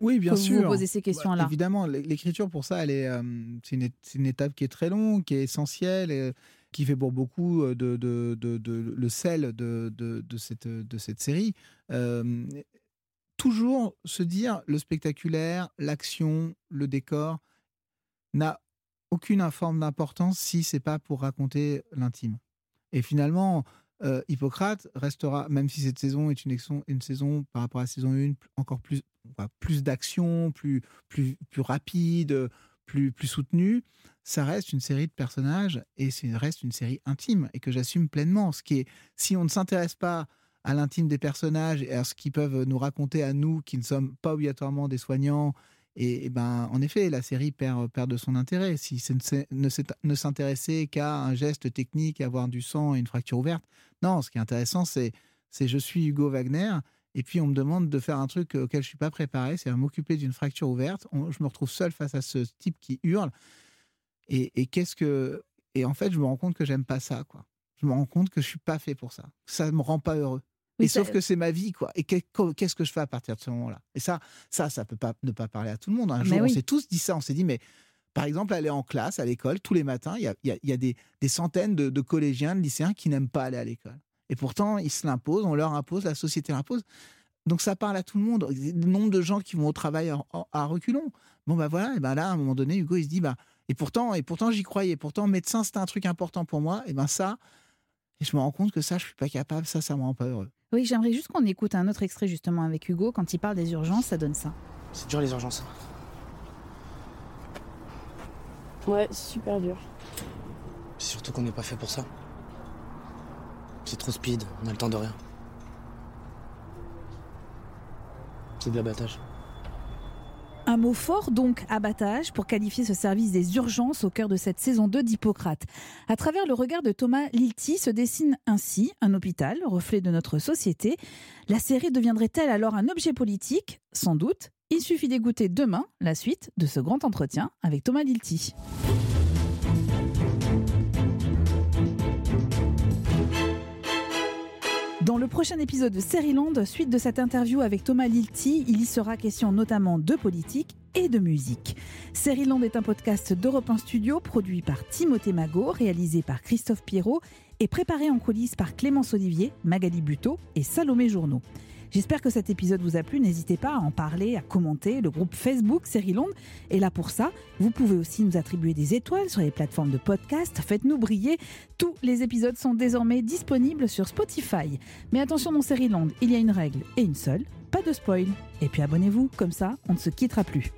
S3: Oui, bien
S1: que
S3: sûr.
S1: vous posez ces questions-là.
S3: Bah, évidemment, l'é- l'écriture pour ça, elle est, euh, c'est une, une étape qui est très longue, qui est essentielle, et, qui fait pour beaucoup euh, de, le sel de, de cette, série. Euh, toujours se dire le spectaculaire, l'action, le décor n'a aucune forme d'importance si c'est pas pour raconter l'intime. Et finalement, euh, Hippocrate restera, même si cette saison est une, saison par rapport à la saison 1, encore plus, plus d'action, plus, plus, plus rapide, plus, plus ça reste une série de personnages et ça reste une série intime et que j'assume pleinement. Ce qui est, si on ne s'intéresse pas à l'intime des personnages et à ce qu'ils peuvent nous raconter à nous qui ne sommes pas obligatoirement des soignants, et, ben, en effet, la série perd, perd de son intérêt. Si ce ne s'intéressait qu'à un geste technique, avoir du sang et une fracture ouverte, non, ce qui est intéressant, c'est c'est je suis Hugo Wagner, et puis on me demande de faire un truc auquel je suis pas préparé, c'est à m'occuper d'une fracture ouverte. On- je me retrouve seul face à ce type qui hurle. Et, et qu'est-ce que et en fait, je me rends compte que j'aime pas ça, quoi. Je me rends compte que je suis pas fait pour ça. Ça me rend pas heureux.
S1: Oui,
S3: et sauf que c'est ma vie, quoi. Et qu'est- qu'est-ce que je fais à partir de ce moment-là? Et ça, ça, ça peut pas ne pas parler à tout le monde. Un jour, on s'est tous dit ça. On s'est dit, mais par exemple, aller en classe, à l'école, tous les matins, il y a, il y a- il y a des, des centaines de, de collégiens, de lycéens qui n'aiment pas aller à l'école. Et pourtant, ils se l'imposent, on leur impose, la société l'impose. Donc ça parle à tout le monde. Le nombre de gens qui vont au travail en- en- à reculons. Bon, bah voilà, et ben là, à un moment donné, Hugo, il se dit, bah, et pourtant, et pourtant j'y croyais. Pourtant, médecin, c'était un truc important pour moi. Et ben ça, et je me rends compte que ça, je suis pas capable. Ça, ça me rend pas heureux.
S1: Oui, j'aimerais juste qu'on écoute un autre extrait justement avec Hugo. Quand il parle des urgences, ça donne ça.
S7: C'est dur les urgences.
S9: Ouais, super dur.
S7: Surtout qu'on n'est pas fait pour ça. C'est trop speed, on a le temps de rien. C'est de l'abattage.
S1: Un mot fort donc, abattage, pour qualifier ce service des urgences au cœur de cette saison 2 d'Hippocrate. À travers le regard de Thomas Lilti se dessine ainsi un hôpital, reflet de notre société. La série deviendrait-elle alors un objet politique? Sans doute. Il suffit d'écouter demain la suite de ce grand entretien avec Thomas Lilti. Dans le prochain épisode de Sériland, suite de cette interview avec Thomas Lilti, il y sera question notamment de politique et de musique. Sériland est un podcast d'Europe 1 Studio produit par Timothée Magot, réalisé par Christophe Pierrot et préparé en coulisses par Clémence Olivier, Magali Buteau et Salomé Journeau. J'espère que cet épisode vous a plu. N'hésitez pas à en parler, à commenter. Le groupe Facebook Sériland est là pour ça. Vous pouvez aussi nous attribuer des étoiles sur les plateformes de podcast. Faites-nous briller. Tous les épisodes sont désormais disponibles sur Spotify. Mais attention dans Sériland, il y a une règle et une seule pas de spoil. Et puis abonnez-vous, comme ça, on ne se quittera plus.